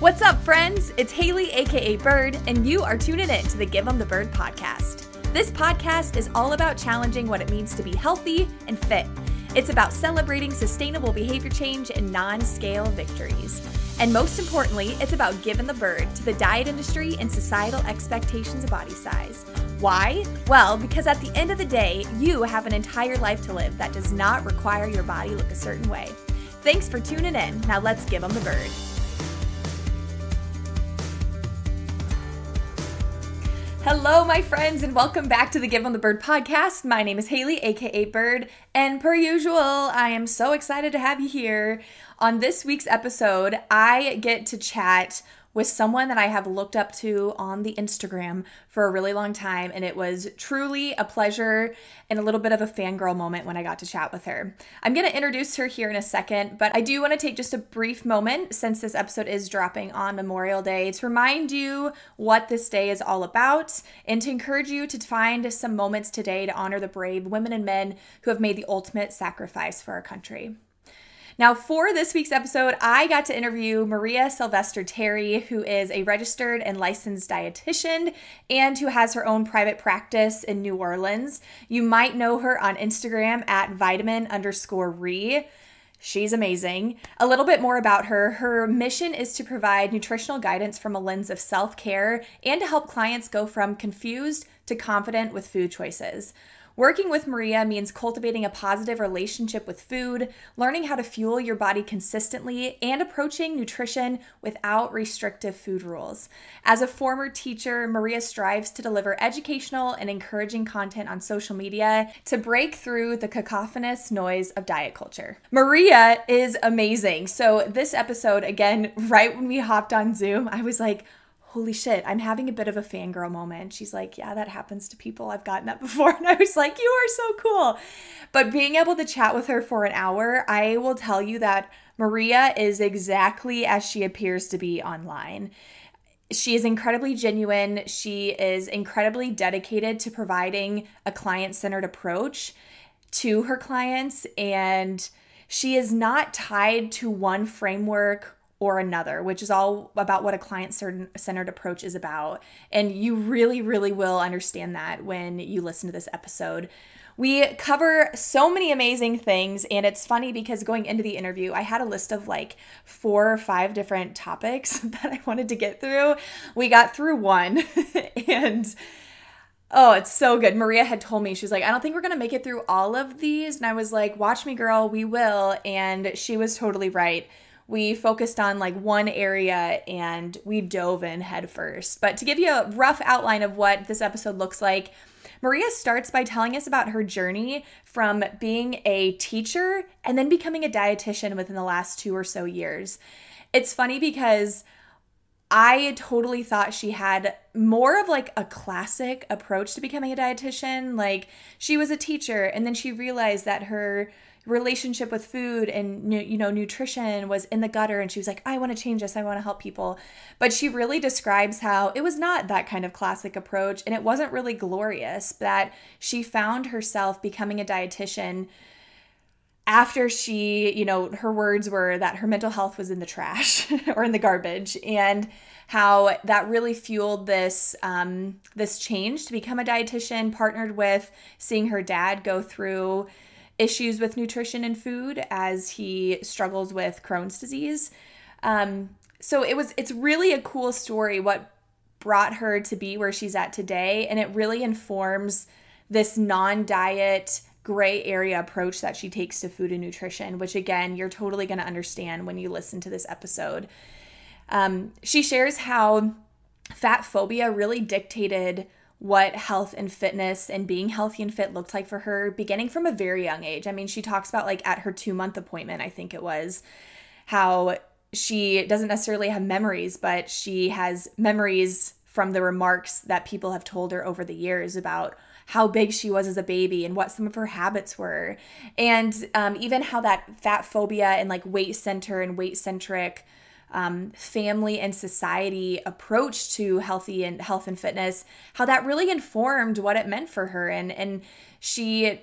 What's up, friends? It's Haley, aka Bird, and you are tuning in to the Give 'em the Bird podcast. This podcast is all about challenging what it means to be healthy and fit. It's about celebrating sustainable behavior change and non scale victories. And most importantly, it's about giving the bird to the diet industry and societal expectations of body size. Why? Well, because at the end of the day, you have an entire life to live that does not require your body look a certain way. Thanks for tuning in. Now let's give them the bird. Hello, my friends, and welcome back to the Give 'em the Bird podcast. My name is Haley, aka Bird, and per usual, I am so excited to have you here. On this week's episode, I get to chat with someone that I have looked up to on the Instagram for a really long time. And it was truly a pleasure and a little bit of a fangirl moment when I got to chat with her. I'm to introduce her here in a second, but I do want to take just a brief moment since this episode is dropping on Memorial Day to remind you what this day is all about and to encourage you to find some moments today to honor the brave women and men who have made the ultimate sacrifice for our country. Now, for this week's episode, I got to interview Maria Sylvester Terry, who is a registered and licensed dietitian and who has her own private practice in New Orleans. You might know her on Instagram at vitamin underscore ree. She's amazing. A little bit more about her. Her mission is to provide nutritional guidance from a lens of self care and to help clients go from confused to confident with food choices. Working with Maria means cultivating a positive relationship with food, learning how to fuel your body consistently, and approaching nutrition without restrictive food rules. As a former teacher, Maria strives to deliver educational and encouraging content on social media to break through the cacophonous noise of diet culture. Maria is amazing. So, this episode, again, right when we hopped on Zoom, I was like, holy shit, I'm having a bit of a fangirl moment. She's like, yeah, that happens to people. I've gotten that before. And I was like, you are so cool. But being able to chat with her for an hour, I will tell you that Maria is exactly as she appears to be online. She is incredibly genuine. She is incredibly dedicated to providing a client centered approach to her clients. And she is not tied to one framework or another, which is all about what a client centered approach is about. And you really, really will understand that when you listen to this episode. We cover so many amazing things, and it's funny because going into the interview, I had a list of like four or five different topics that I wanted to get through. We got through one, and Oh, it's so good. Maria had told me, she's like, I don't think we're going to make it through all of these. And I was like, watch me, girl, we will. And she was totally right we focused on like one area and we dove in headfirst. But to give you a rough outline of what this episode looks like, Maria starts by telling us about her journey from being a teacher and then becoming a dietitian within the last two or so years. It's funny because I totally thought she had more of like a classic approach to becoming a dietitian. Like she was a teacher and then she realized that her relationship with food and you know nutrition was in the gutter. And she was like I want to change this I want to help people. But she really describes how it was not that kind of classic approach. And it wasn't really glorious that she found herself becoming a dietitian after she you know her words were that her mental health was in the trash or in the garbage and how that really fueled this um, this change to become a dietitian partnered with seeing her dad go through issues with nutrition and food as he struggles with Crohn's disease. Um, so it was it's really a cool story what brought her to be where she's at today and it really informs this non-diet gray area approach that she takes to food and nutrition which again you're totally going to understand when you listen to this episode um, she shares how fat phobia really dictated what health and fitness and being healthy and fit looked like for her beginning from a very young age. I mean, she talks about like at her 2 month appointment, I think it was, how she doesn't necessarily have memories, but she has memories from the remarks that people have told her over the years about how big she was as a baby and what some of her habits were. And um, even how that fat phobia and like weight center and weight centric um, family and society approach to healthy and health and fitness, how that really informed what it meant for her. And and she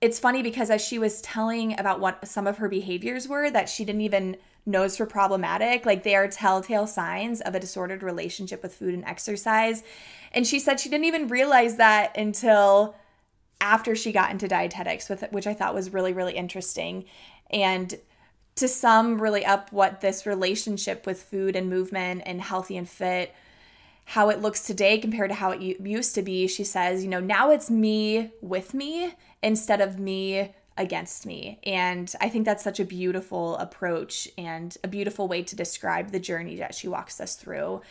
it's funny because as she was telling about what some of her behaviors were that she didn't even knows were problematic, like they are telltale signs of a disordered relationship with food and exercise. And she said she didn't even realize that until after she got into dietetics, with which I thought was really, really interesting. And to sum really up what this relationship with food and movement and healthy and fit how it looks today compared to how it used to be she says you know now it's me with me instead of me against me. And i think that's such a beautiful approach and a beautiful way to describe the journey that she walks us through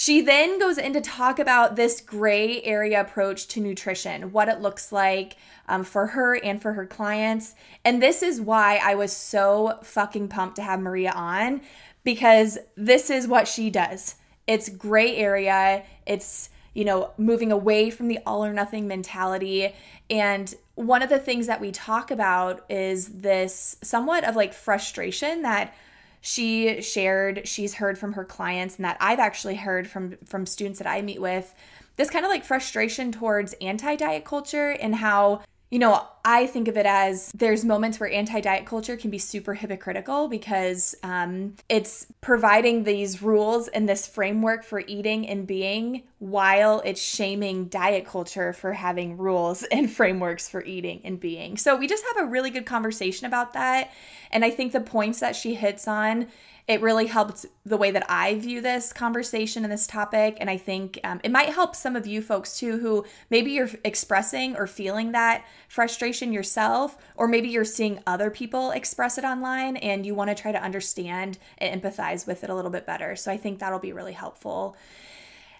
she then goes in to talk about this gray area approach to nutrition, what it looks like um, for her and for her clients. And this is why I was so fucking pumped to have Maria on because this is what she does. It's gray area. It's, you know, moving away from the all or nothing mentality. And one of the things that we talk about is this somewhat of like frustration that she shared she's heard from her clients and that I've actually heard from from students that I meet with this kind of like frustration towards anti-diet culture and how you know, I think of it as there's moments where anti diet culture can be super hypocritical because um, it's providing these rules and this framework for eating and being while it's shaming diet culture for having rules and frameworks for eating and being. So we just have a really good conversation about that. And I think the points that she hits on it really helped the way that I view this conversation and this topic. And I think um, it might help some of you folks too, who maybe you're expressing or feeling that frustration yourself, or maybe you're seeing other people express it online and you want to try to understand and empathize with it a little bit better. So I think that'll be really helpful.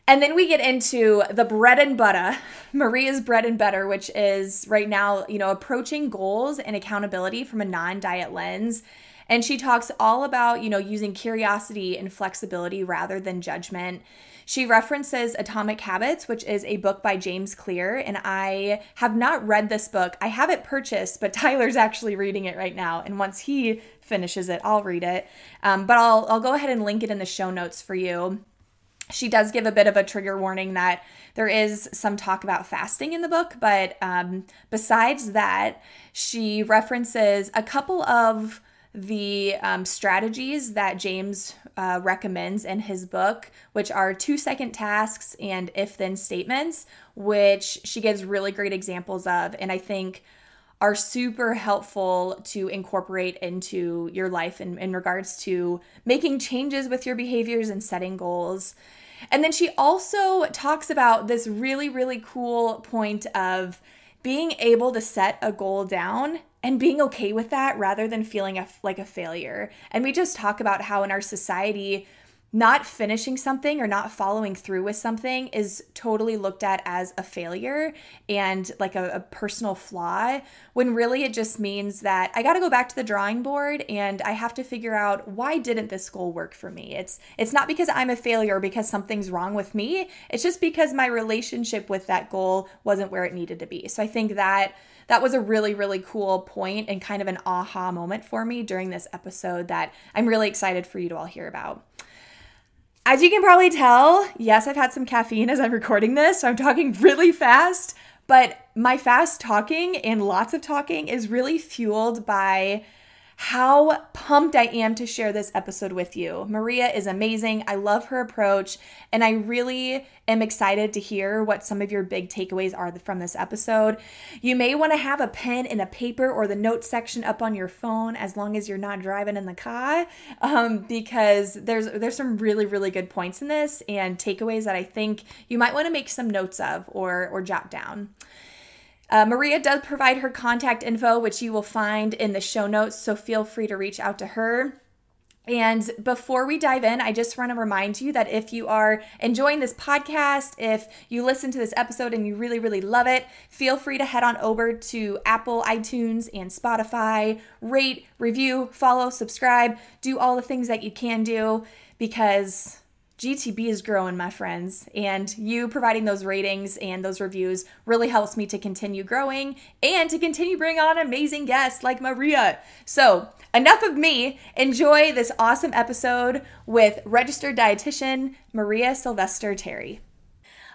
And then we get into the bread and butter, Maria's bread and butter, which is right now, you know, approaching goals and accountability from a non diet lens. And she talks all about, you know, using curiosity and flexibility rather than judgment. She references Atomic Habits, which is a book by James Clear, and I have not read this book. I have it purchased, but Tyler's actually reading it right now, and once he finishes it, I'll read it. Um, but I'll I'll go ahead and link it in the show notes for you. She does give a bit of a trigger warning that there is some talk about fasting in the book, but um, besides that, she references a couple of the um, strategies that James uh, recommends in his book, which are two second tasks and if then statements, which she gives really great examples of. And I think are super helpful to incorporate into your life in, in regards to making changes with your behaviors and setting goals. And then she also talks about this really, really cool point of being able to set a goal down and being okay with that rather than feeling a, like a failure. And we just talk about how in our society, not finishing something or not following through with something is totally looked at as a failure and like a, a, personal flaw when really it just means that i got to go back to the drawing board and i have to figure out why didn't this goal work for me? It's it's not because i'm a failure because something's wrong with me. It's just because my relationship with that goal wasn't where it needed to be. So i think that that was a really, really cool point and kind of an aha moment for me during this episode that I'm really excited for you to all hear about. As you can probably tell, yes, I've had some caffeine as I'm recording this, so I'm talking really fast, but my fast talking and lots of talking is really fueled by how pumped I am to share this episode with you. Maria is amazing. I love her approach, and I really am excited to hear what some of your big takeaways are from this episode. You may want to have a pen and a paper or the notes section up on your phone as long as you're not driving in the car, um, because there's there's some really really good points in this and takeaways that I think you might want to make some notes of or or jot down. Uh, Maria does provide her contact info, which you will find in the show notes, so feel free to reach out to her. And before we dive in, I just want to remind you that if you are enjoying this podcast, if you listen to this episode and you really, really love it, feel free to head on over to Apple, iTunes, and Spotify, rate, review, follow, subscribe, do all the things that you can do because GTB is growing, my friends, and you providing those ratings and those reviews really helps me to continue growing and to continue bring on amazing guests like Maria. So, enough of me. Enjoy this awesome episode with registered dietitian Maria Sylvester Terry.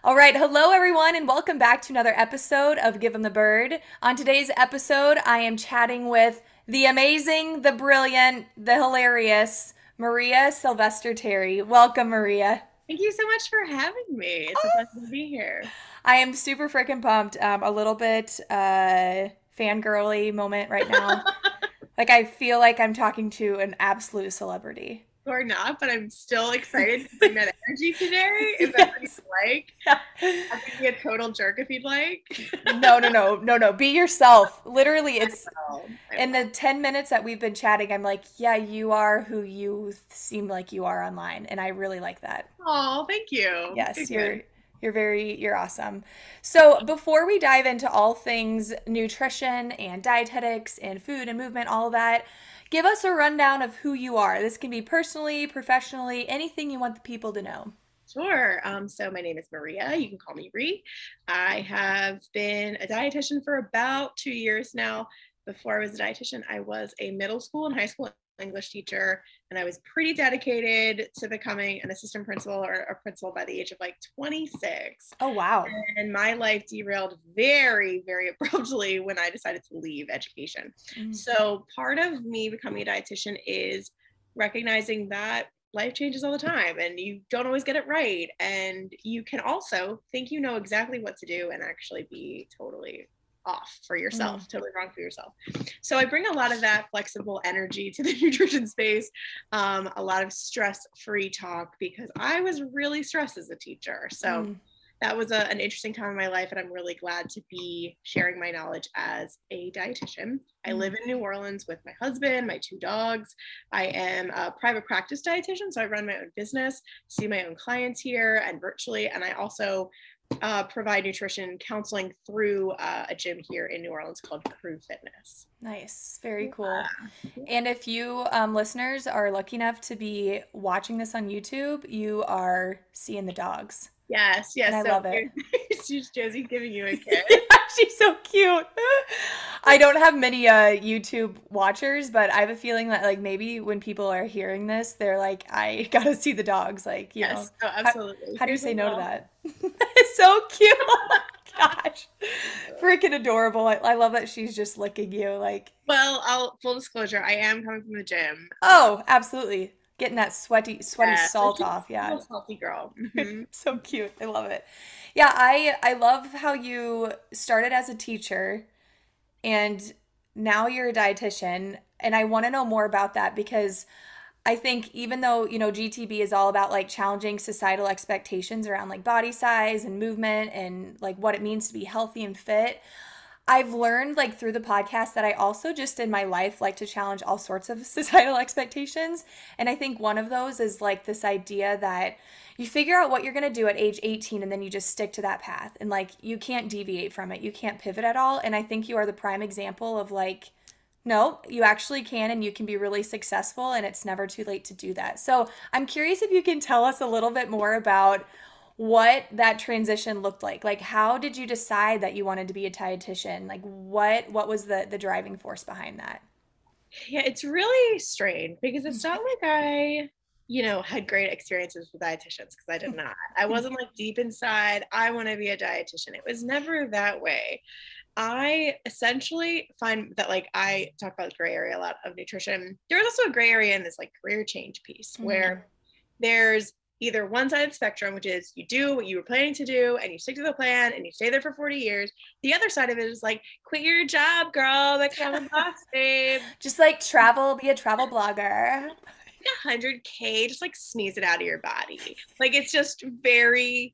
All right. Hello, everyone, and welcome back to another episode of Give 'em the Bird. On today's episode, I am chatting with the amazing, the brilliant, the hilarious Maria Sylvester Terry. Welcome, Maria. Thank you so much for having me. It's a pleasure to be here. I am super freaking pumped. Um, a little bit uh, fangirly moment right now. like, I feel like I'm talking to an absolute celebrity or not, but I'm still excited to bring that energy today. If yes. that's what like, yeah. I can be a total jerk if you'd like. no, no, no, no, no. Be yourself. Literally, it's in the ten minutes that we've been chatting. I'm like, yeah, you are who you seem like you are online, and I really like that. Oh, thank you. Yes, thank you're. You. You're very, you're awesome. So, before we dive into all things nutrition and dietetics and food and movement, all that, give us a rundown of who you are. This can be personally, professionally, anything you want the people to know. Sure. Um, so my name is Maria. You can call me Ree. I have been a dietitian for about two years now. Before I was a dietitian, I was a middle school and high school English teacher, and I was pretty dedicated to becoming an assistant principal or a principal by the age of like 26. Oh, wow. And my life derailed very, very abruptly when I decided to leave education. Mm-hmm. So, part of me becoming a dietitian is recognizing that life changes all the time and you don't always get it right. And you can also think you know exactly what to do and actually be totally off for yourself, mm. totally wrong for yourself. So I bring a lot of that flexible energy to the nutrition space, um, a lot of stress free talk because I was really stressed as a teacher. So mm. that was a, an interesting time in my life, and I'm really glad to be sharing my knowledge as a dietitian. I live mm. in New Orleans with my husband, my two dogs. I am a private practice dietitian, so I run my own business, see my own clients here and virtually, and I also uh, provide nutrition counseling through uh, a gym here in New Orleans called Crew Fitness. Nice, very cool. Yeah. And if you um, listeners are lucky enough to be watching this on YouTube, you are seeing the dogs. Yes, yes. And I so love it. She's Josie giving you a kiss. She's so cute. I don't have many uh, YouTube watchers, but I have a feeling that like maybe when people are hearing this, they're like, I gotta see the dogs. Like, you yes. know, oh, absolutely. How, how do you say no to that? it's so cute. Oh gosh, freaking adorable. I, I love that she's just licking you. Like, well, I'll full disclosure, I am coming from the gym. Oh, absolutely getting that sweaty sweaty yeah, salt off yeah. salty girl. Mm-hmm. so cute. I love it. Yeah i i love how you started as a teacher and now you're a dietitian and i want to know more about that because i think even though you know gtb is all about like challenging societal expectations around like body size and movement and like what it means to be healthy and fit I've learned like through the podcast that I also just in my life like to challenge all sorts of societal expectations. And I think one of those is like this idea that you figure out what you're going to do at age 18 and then you just stick to that path and like you can't deviate from it. You can't pivot at all. And I think you are the prime example of like no, you actually can and you can be really successful and it's never too late to do that. So, I'm curious if you can tell us a little bit more about what that transition looked like. Like how did you decide that you wanted to be a dietitian? Like what what was the the driving force behind that? Yeah, it's really strange because it's not like I, you know, had great experiences with dietitians because I did not. I wasn't like deep inside, I want to be a dietitian. It was never that way. I essentially find that like I talk about the gray area a lot of nutrition. There was also a gray area in this like career change piece mm-hmm. where there's either one side of the spectrum, which is you do what you were planning to do and you stick to the plan and you stay there for 40 years. The other side of it is like, quit your job, girl, become a boss, babe. Just like travel, be a travel blogger. 100K, just like sneeze it out of your body. Like it's just very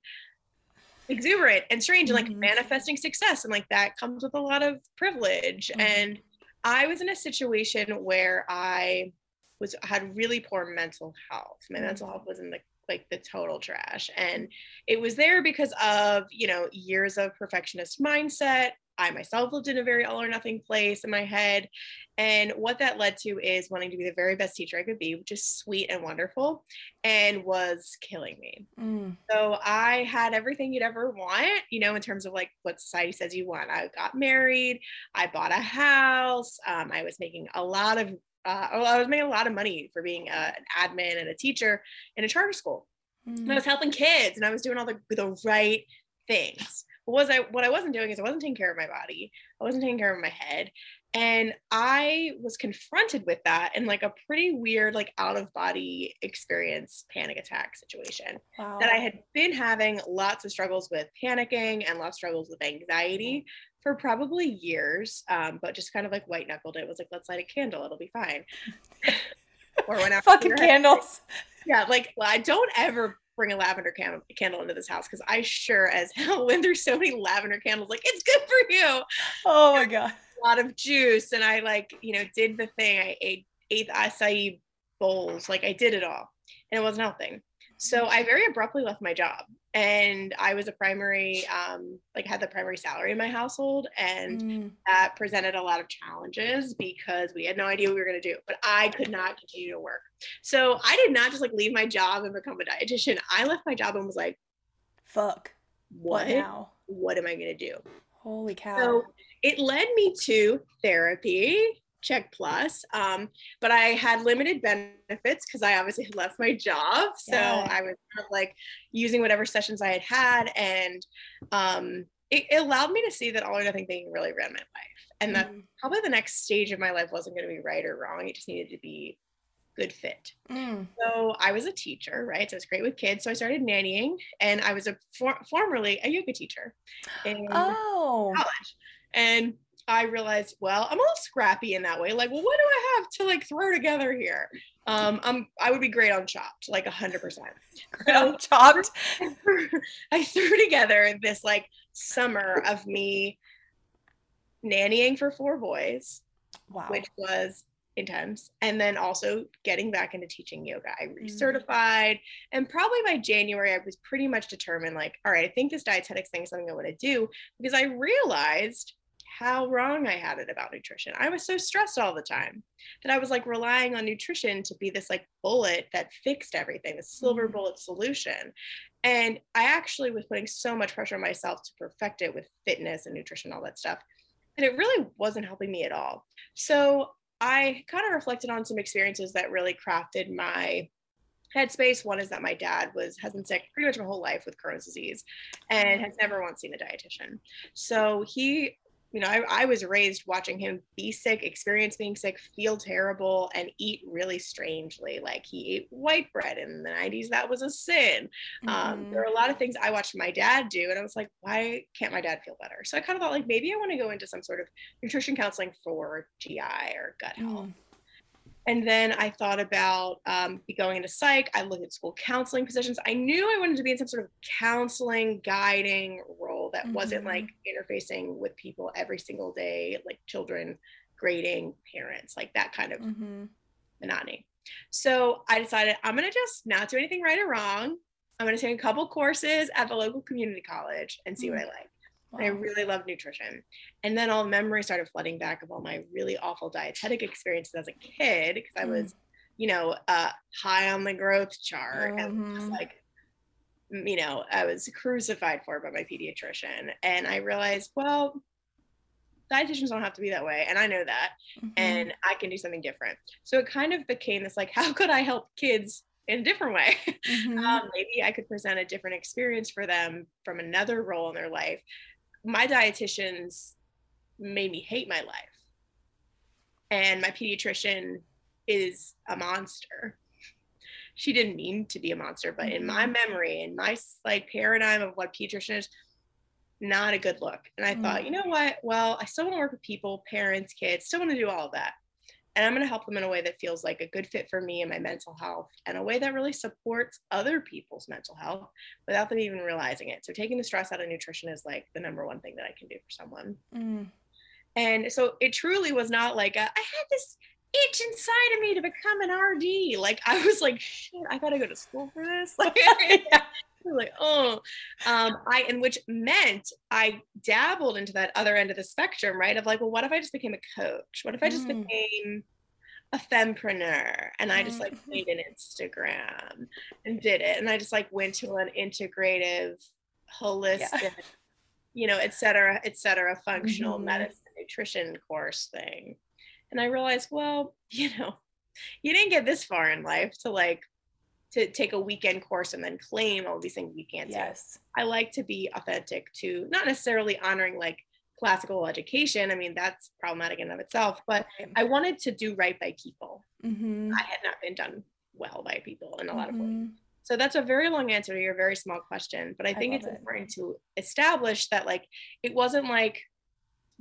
exuberant and strange and like mm-hmm. manifesting success. And like that comes with a lot of privilege. Mm-hmm. And I was in a situation where I was had really poor mental health. My mm-hmm. mental health was in the like the total trash. And it was there because of, you know, years of perfectionist mindset. I myself lived in a very all or nothing place in my head. And what that led to is wanting to be the very best teacher I could be, which is sweet and wonderful, and was killing me. Mm. So I had everything you'd ever want, you know, in terms of like what society says you want. I got married, I bought a house, um, I was making a lot of uh, I was making a lot of money for being a, an admin and a teacher in a charter school. Mm. And I was helping kids and I was doing all the, the right things. What was I what I wasn't doing is I wasn't taking care of my body. I wasn't taking care of my head. And I was confronted with that in like a pretty weird, like out of body experience panic attack situation wow. that I had been having lots of struggles with panicking and lots of struggles with anxiety for probably years, um, but just kind of like white knuckled it. Was like, let's light a candle, it'll be fine. or when fucking candles. yeah, like well, I don't ever bring a lavender candle, candle into this house because I sure as hell when there's so many lavender candles, like it's good for you. Oh my god. A lot of juice, and I like you know did the thing. I ate ate the acai bowls, like I did it all, and it wasn't helping. So I very abruptly left my job and I was a primary, um, like had the primary salary in my household, and mm. that presented a lot of challenges because we had no idea what we were going to do. But I could not continue to work, so I did not just like leave my job and become a dietitian. I left my job and was like, "Fuck, what, what now? What am I going to do?" Holy cow! So it led me to therapy check plus um, but i had limited benefits because i obviously had left my job so yeah. i was kind of like using whatever sessions i had had and um, it, it, allowed me to see that all or nothing thing really ran my life and that mm. probably the next stage of my life wasn't going to be right or wrong it just needed to be good fit mm. so i was a teacher right so it's great with kids so i started nannying and i was a for- formerly a yoga teacher in oh. college and I realized, well, I'm a little scrappy in that way. Like, well, what do I have to like throw together here? Um, I'm I would be great on chopped, like a hundred percent. Chopped. I threw together this like summer of me nannying for four boys, wow. which was intense, and then also getting back into teaching yoga. I mm. recertified, mm. and probably by January, I was pretty much determined. Like, all right, I think this dietetics thing is something I want to do because I realized how wrong I had it about nutrition. I was so stressed all the time that I was like relying on nutrition to be this like bullet that fixed everything, the silver mm. bullet solution. And I actually was putting so much pressure on myself to perfect it with fitness and nutrition, all that stuff. And it really wasn't helping me at all. So I kind of reflected on some experiences that really crafted my headspace. One is that my dad was has been sick pretty much my whole life with Crohn's disease and has never once seen a dietitian. So he you know, I, I, was raised watching him be sick, experience being sick, feel terrible, and eat really strangely. Like he ate white bread in the 90s. That was a sin. Mm-hmm. Um, there are a lot of things I watched my dad do, and I was like, why can't my dad feel better? So I kind of thought, like, maybe I want to go into some sort of nutrition counseling for GI or gut health. Mm and then I thought about um, going into psych. I looked at school counseling positions. I knew I wanted to be in some sort of counseling, guiding role that mm-hmm. wasn't like interfacing with people every single day, like children, grading, parents, like that kind of mm-hmm. monotony. So I decided I'm going to just not do anything right or wrong. I'm going to take a couple courses at the local community college and see mm-hmm. what I like. Wow. I really loved nutrition. And then all the memories started flooding back of all my really awful dietetic experiences as a kid because I was, mm. you know, uh, high on the growth chart mm-hmm. and like, you know, I was crucified for by my pediatrician. And I realized, well, dietitians don't have to be that way. And I know that. Mm-hmm. And I can do something different. So it kind of became this like, how could I help kids in a different way. Mm-hmm. Um, maybe I could present a different experience for them from another role in their life my dietitians made me hate my life. And my pediatrician is a monster. She didn't mean to be a monster, but in my mm-hmm. memory, in my like paradigm of what pediatrician is, not a good look. And I mm. thought, you know what? Well, I still want to work with people, parents, kids, still want to do all of that and I'm going to help them in a way that feels like a good fit for me and my mental health and a way that really supports other people's mental health without them even realizing it. So taking the stress out of nutrition is like the number one thing that I can do for someone. Mm. And so it truly was not like a, I had this itch inside of me to become an RD. Like I was like, shit, I gotta go to school for this. Like, like oh um i and which meant i dabbled into that other end of the spectrum right of like well what if i just became a coach what if i just mm. became a fempreneur and i just like mm. made an instagram and did it and i just like went to an integrative holistic yeah. you know et cetera et cetera functional mm-hmm. medicine nutrition course thing and i realized well you know you didn't get this far in life to like to take a weekend course and then claim all these things you can't yes. do. I like to be authentic to not necessarily honoring like classical education. I mean, that's problematic in of itself, but I wanted to do right by people. Mm-hmm. I had not been done well by people in a lot of ways. Mm-hmm. So that's a very long answer to your very small question, but I I think love it's it. important to establish that like it wasn't like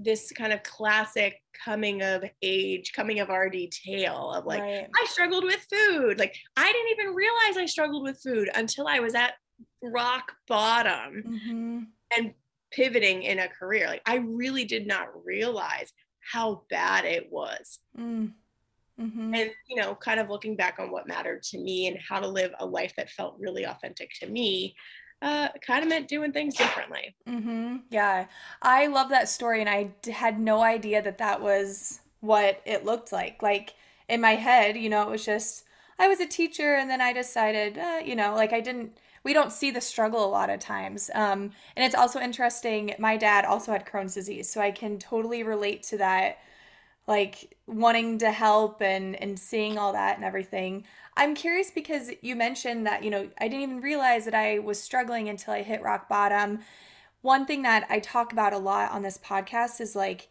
this kind of classic coming of age, coming of RD tale of like right. I struggled with food. Like I didn't even realize I struggled with food until I was at rock bottom Mm-hmm. and pivoting in a career. Like I really did not realize how bad it was. Mm. Mm-hmm. And you know, kind of looking back on what mattered to me and how to live a life that felt really authentic to me, uh, kind of meant doing things differently. Mm-hmm. Yeah. I love that story, and I had no idea that that was what it looked like. Like in my head, you know, it was just I was a teacher, and then I decided, uh, you know, like I didn't. We don't see the struggle a lot of times. Um, and it's also interesting. My dad also had Crohn's disease, so I can totally relate to that. Like wanting to help and and seeing all that and everything. I'm curious because you mentioned that, you know, I didn't even realize that I was struggling until I hit rock bottom. One thing that I talk about a lot on this podcast is like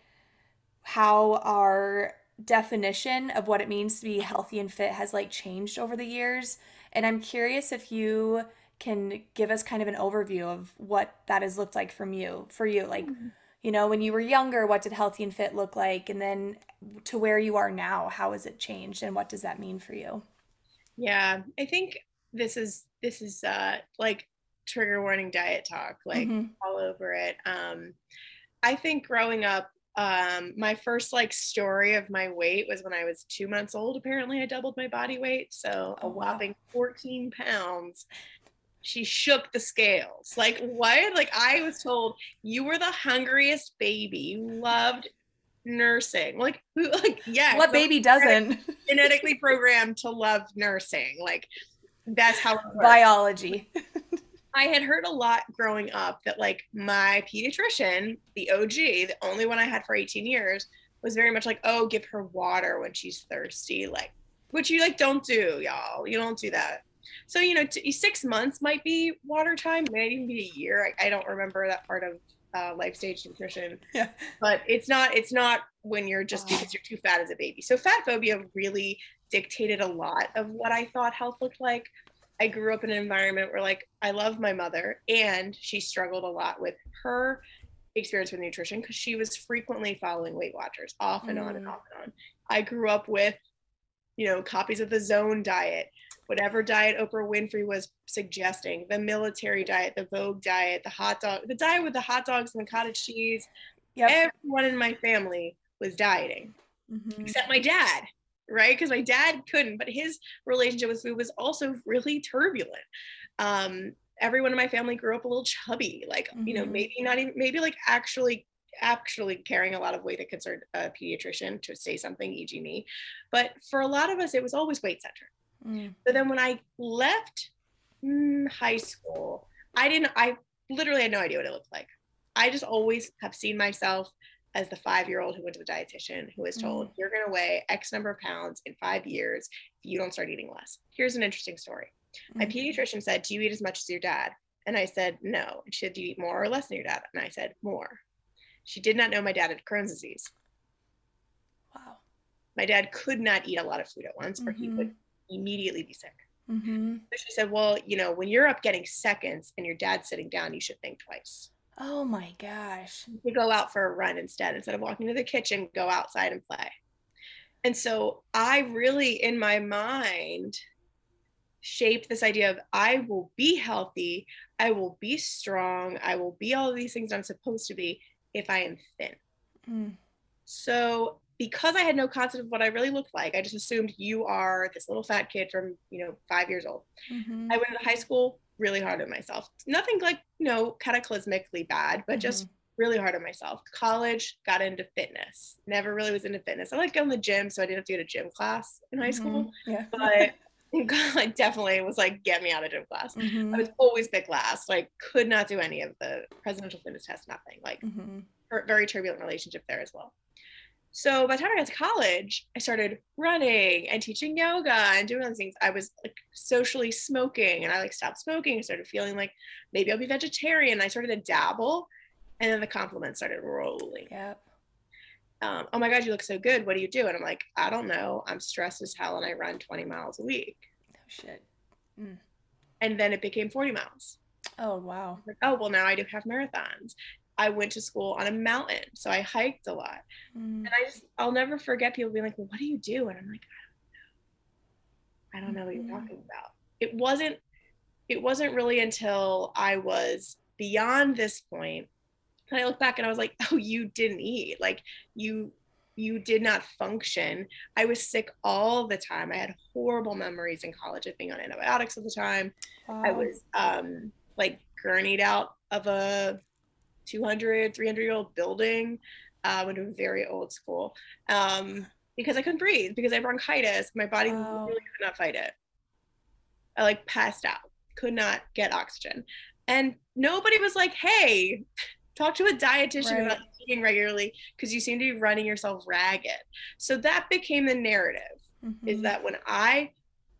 how our definition of what it means to be healthy and fit has like changed over the years. And I'm curious if you can give us kind of an overview of what that has looked like from you, for you. Like, mm-hmm. You know, when you were younger, what did healthy and fit look like? And then to where you are now, how has it changed and what does that mean for you? Yeah, I think this is this is uh like trigger warning diet talk, like Mhm. all over it. Um, I think growing up, um, my first like story of my weight was when I was two months old. Apparently, I doubled my body weight, so Oh, a wow. whopping 14 pounds. She shook the scales. Like what? Like I was told you were the hungriest baby. You loved nursing. Like who? Like yeah. What baby doesn't? genetically programmed to love nursing. Like that's how. Biology. I had heard a lot growing up that like my pediatrician, the OG, the only one I had for 18 years, was very much like, oh, give her water when she's thirsty, like which you like don't do, y'all. You don't do that. So you know, t- six months might be water time, might even be a year. I, I don't remember that part of uh, life stage nutrition, Yeah. but it's not. It's not when you're just Wow. because you're too fat as a baby. So fat phobia really dictated a lot of what I thought health looked like. I grew up in an environment where like I love my mother and she struggled a lot with her experience with nutrition because she was frequently following Weight Watchers off and on and Mm. off and on. I grew up with, you know, copies of the Zone diet, whatever diet Oprah Winfrey was suggesting, the military diet, the Vogue diet, the hot dog, the diet with the hot dogs and the cottage cheese. Yep. Everyone in my family was dieting Mhm. except my dad right because my dad couldn't but his relationship with food was also really turbulent um everyone in my family grew up a little chubby like you know Mhm. maybe not even maybe like actually actually carrying a lot of weight that concerned a pediatrician to say something e.g me but for a lot of us it was always weight centered Mm. so then when i left mm, high school i didn't i literally had no idea what it looked like. I just always have seen myself as the five year old who went to the dietitian who was told you're going to weigh x number of pounds in five years if you don't start eating less. Here's an interesting story. My Mhm. pediatrician said do you eat as much as your dad? And i said no. And she said do you eat more or less than your dad? And i said more. She did not know my dad had crohn's disease. Wow. my dad could not eat a lot of food at once or he would immediately be sick hmm So she said, Well, you know, when you're up getting seconds and your dad's sitting down, you should think twice. Oh my gosh. You go out for a run instead. Instead of walking to the kitchen, go outside and play. And so I really, in my mind, shaped this idea of I will be healthy, I will be strong, I will be all these things I'm supposed to be if I am thin. Mm. So because I had no concept of what I really looked like, I just assumed you are this little fat kid from, you know, five years old. Mhm. I went to high school really hard on myself. Nothing like, you know, cataclysmically bad, but just Mhm. really hard on myself. College, got into fitness. Never really was into fitness. I like going to the gym, so I didn't have to go to gym class in high school. Mhm. Yeah. But God definitely was like, get me out of gym class. I was always picked last. Like, could not do any of the presidential fitness tests, nothing. Like, Mhm. very turbulent relationship there as well. So by the time I got to college, I started running and teaching yoga and doing other things. I was like socially smoking and I like stopped smoking. I started feeling like maybe I'll be vegetarian. I started to dabble and then the compliments started rolling. Yep. Um, oh my God, you look so good. What do you do? And I'm like, I don't know. I'm stressed as hell and I run 20 miles a week. Oh shit. And then it became 40 miles. Oh wow. Like, oh, well, now I do half marathons. I went to school on a mountain, so I hiked a lot. Mm. And I just, I'll never forget people being like, well, what do you do? And I'm like, I don't know. I don't know what you're talking about. It wasn't, it wasn't really until I was beyond this point that I look back and I was like, oh, you didn't eat. Like you, you did not function. I was sick all the time. I had horrible memories in college of being on antibiotics all the time. I was um, like gurneyed out of a 200, 300 year old building. Uh, went to a very old school um, because I couldn't breathe because I had bronchitis. My body really could not fight it. I like passed out, could not get oxygen. And nobody was like, hey, talk to a dietitian Right. about eating regularly because you seem to be running yourself ragged. So that became the narrative is Mhm. that when I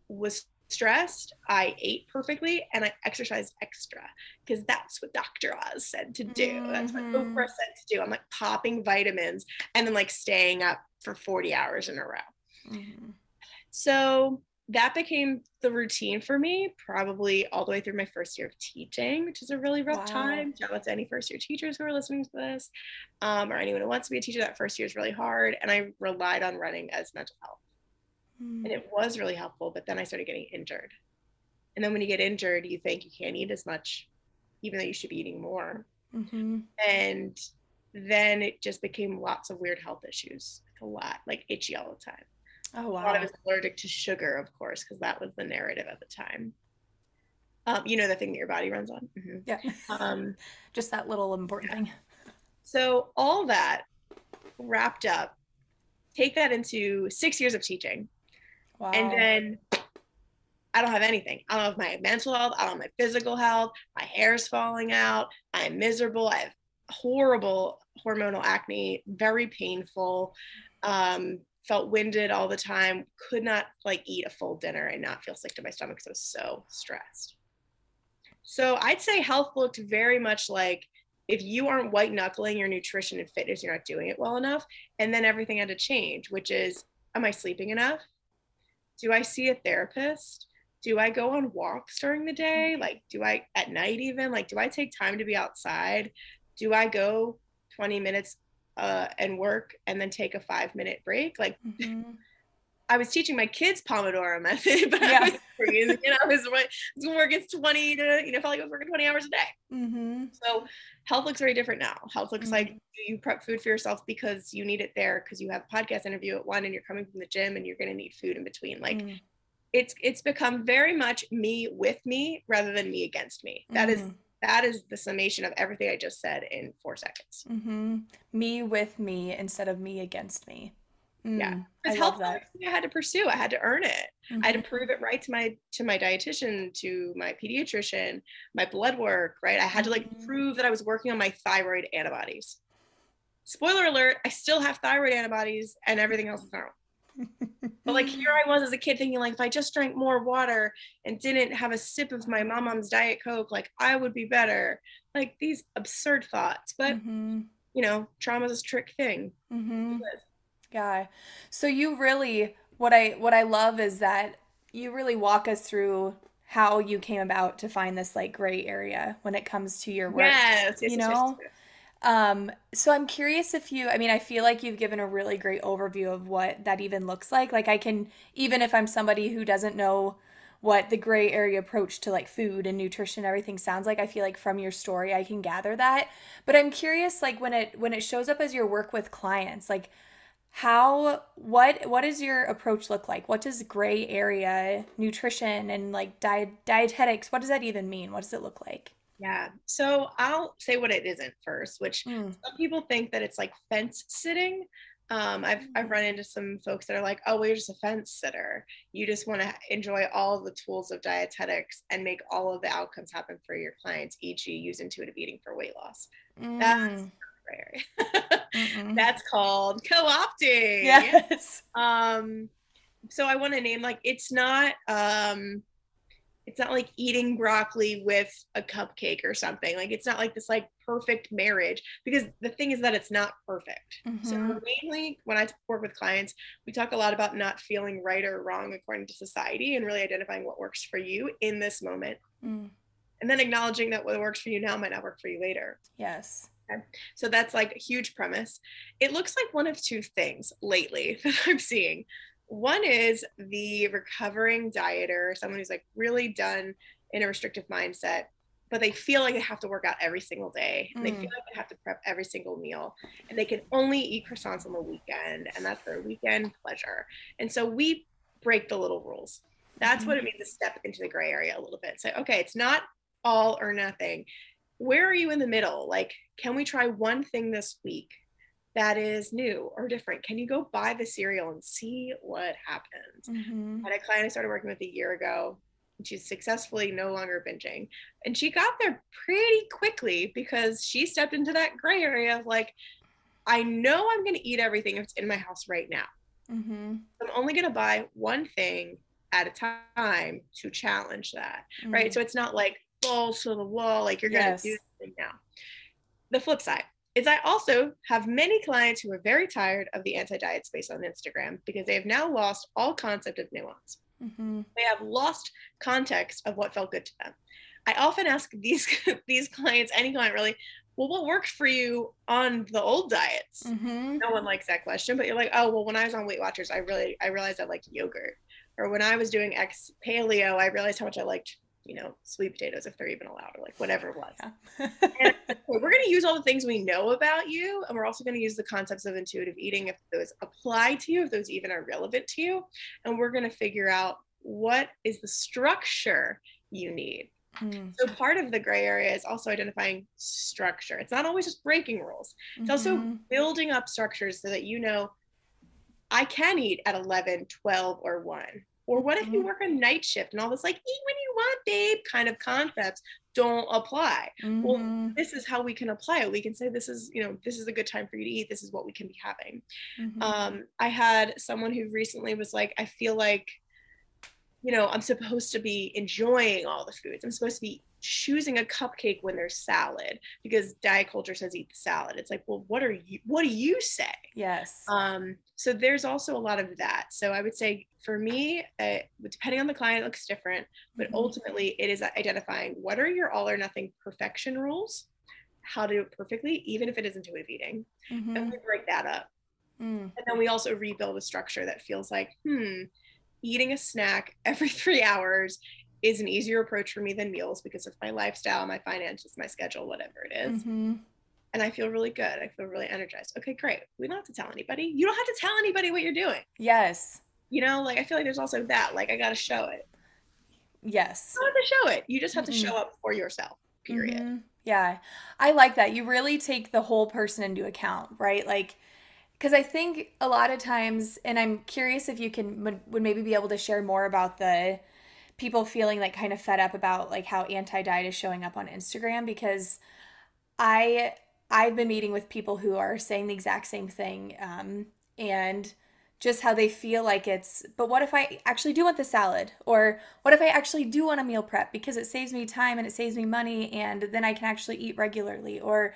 was stressed, I ate perfectly and I exercised extra because that's what Dr. Oz said to do. That's what Mhm. Oprah said to do. I'm like popping vitamins and then like staying up for 40 hours in a row. Mhm. So that became the routine for me, probably all the way through my first year of teaching, which is a really rough Wow. time. Shout out to any first year teachers who are listening to this, um, or anyone who wants to be a teacher. That first year is really hard, and I relied on running as mental health Mm. and it was really helpful but then i started getting injured and then when you get injured you think you can't eat as much even though you should be eating more Mhm. and then it just became lots of weird health issues like a lot like itchy all the time Oh thought I was allergic to sugar of course because that was the narrative at the time um, you know the thing that your body runs on Mhm. Yeah. um, Just that little important thing. so all that wrapped up take that into six years of teaching Wow. and then I don't have anything. I don't have my mental health. I don't have my physical health. My hair is falling out. I'm miserable. I have horrible hormonal acne, very painful. Um, felt winded all the time. Could not like eat a full dinner and not feel sick to my stomach because I was so stressed. So I'd say health looked very much like if you aren't white knuckling your nutrition and fitness, you're not doing it well enough. And then everything had to change, which is, am I sleeping enough? Do I see a therapist? Do I go on walks during the day? Like, do I at night even? Like, do I take time to be outside? Do I go 20 minutes uh, and work and then take a five minute break? Like, Mhm. I was teaching my kids Pomodoro method, but Yeah. I was freezing, you know, I was, I was working 20 to, you know, felt like I was working 20 hours a day. Mhm. So health looks very different now. Health looks Mhm. like you prep food for yourself because you need it there because you have a podcast interview at one and you're coming from the gym and you're going to need food in between. Like Mm. it's it's become very much me with me rather than me against me. That is Mhm. that is the summation of everything I just said in four seconds. Mhm. Me with me instead of me against me. Yeah. Mm, I Because health was that. I had to pursue. I had to earn it. I had to Mhm. prove it right to my to my dietitian, to my pediatrician, my blood work, right? I had to like Mhm. prove that I was working on my thyroid antibodies. Spoiler alert, I still have thyroid antibodies and everything else is normal. But like here I was as a kid thinking like if I just drank more water and didn't have a sip of my mom's diet coke, like I would be better. Like these absurd thoughts. But Mhm. you know, trauma's a trick thing. Yeah. So you really what I what I love is that you really walk us through how you came about to find this like gray area when it comes to your work. Yes, yes, you yes, yes, know? yes. Um, so I'm curious if you, I mean, I feel like you've given a really great overview of what that even looks like. Like I can, even if I'm somebody who doesn't know what the gray area approach to like food and nutrition, everything sounds like, I feel like from your story I can gather that. But I'm curious, like when it when it shows up as your work with clients, like how what what does your approach look like? What does gray area nutrition and like diet dietetics, what does that even mean? What does it look like? Yeah. So I'll say what it isn't first, which Mm, some people think that it's like fence sitting. Um, I've I've run into some folks that are like, oh, well, you're just a fence sitter. You just want to enjoy all the tools of dietetics and make all of the outcomes happen for your clients, e.g., use intuitive eating for weight loss. mm, gray area. That's called co-opting. Yes. Um, so I want to name like it's not um it's not like eating broccoli with a cupcake or something. Like it's not like this like perfect marriage because the thing is that it's not perfect. Mm-hmm. So mainly when I work with clients, we talk a lot about not feeling right or wrong according to society and really identifying what works for you in this moment. Mm. And then acknowledging that what works for you now might not work for you later. Yes. Okay. So that's like a huge premise. It looks like one of two things lately that I'm seeing. One is the recovering dieter, someone who's like really done in a restrictive mindset, but they feel like they have to work out every single day. And mm. they feel like they have to prep every single meal. And they can only eat croissants on the weekend. And that's their weekend pleasure. And so we break the little rules. That's mm-hmm. what it means to step into the gray area a little bit. Say, okay, it's not all or nothing. Where are you in the middle? Like, can we try one thing this week that is new or different? Can you go buy the cereal and see what happens? Mm-hmm. I had a client I started working with a year ago. And she's successfully no longer binging. And she got there pretty quickly because she stepped into that gray area of like, I know I'm going to eat everything if it's in my house right now. Mm-hmm. I'm only going to buy one thing at a time to challenge that. Mm-hmm. Right. So it's not like balls to the wall, like you're going to yes. do something now. The flip side, is I also have many clients who are very tired of the anti-diet space on Instagram because they have now lost all concept of nuance. Mm-hmm. They have lost context of what felt good to them. I often ask these these clients, any client really, well, what worked for you on the old diets? Mm-hmm. No one likes that question, but you're like, oh, well, when I was on Weight Watchers, I really I realized I liked yogurt. Or when I was doing X paleo, I realized how much I liked you know, sweet potatoes if they're even allowed, or like whatever it was. Yeah. we're going to use all the things we know about you, and we're also going to use the concepts of intuitive eating if those apply to you, if those even are relevant to you, and we're going to figure out what is the structure you need. Mm. So part of the gray area is also identifying structure. It's not always just breaking rules. It's mm-hmm. also building up structures so that you know I can eat at 11, 12, or 1. Or what if you mm-hmm. work a night shift and all this like eat when you want, babe kind of concepts don't apply? Mm-hmm. Well, this is how we can apply it. We can say this is, you know, this is a good time for you to eat. This is what we can be having. Mm-hmm. Um, I had someone who recently was like, I feel like you know, I'm supposed to be enjoying all the foods. I'm supposed to be choosing a cupcake when there's salad because diet culture says eat the salad. It's like, well, what are you what do you say? Yes. Um so there's also a lot of that. So I would say for me, uh, depending on the client, it looks different, but mm-hmm. ultimately it is identifying what are your all or nothing perfection rules, how to do it perfectly, even if it is intuitive eating, mm-hmm. and we break that up. Mm. And then we also rebuild a structure that feels like, hmm, eating a snack every three hours is an easier approach for me than meals because of my lifestyle, my finances, my schedule, whatever it is. Mm-hmm. And I feel really good. I feel really energized. Okay, great. We don't have to tell anybody. You don't have to tell anybody what you're doing. Yes. You know, like I feel like there's also that. Like I got to show it. Yes. You don't have to show it. You just have mm-hmm. to show up for yourself. Period. Mm-hmm. Yeah. I like that. You really take the whole person into account, right? Like because I think a lot of times, and I'm curious if you can would maybe be able to share more about the people feeling like kind of fed up about like how anti-diet is showing up on Instagram because I I've been meeting with people who are saying the exact same thing um, and just how they feel like it's but what if I actually do want the salad? Or what if I actually do want a meal prep? Because it saves me time and it saves me money and then I can actually eat regularly. Or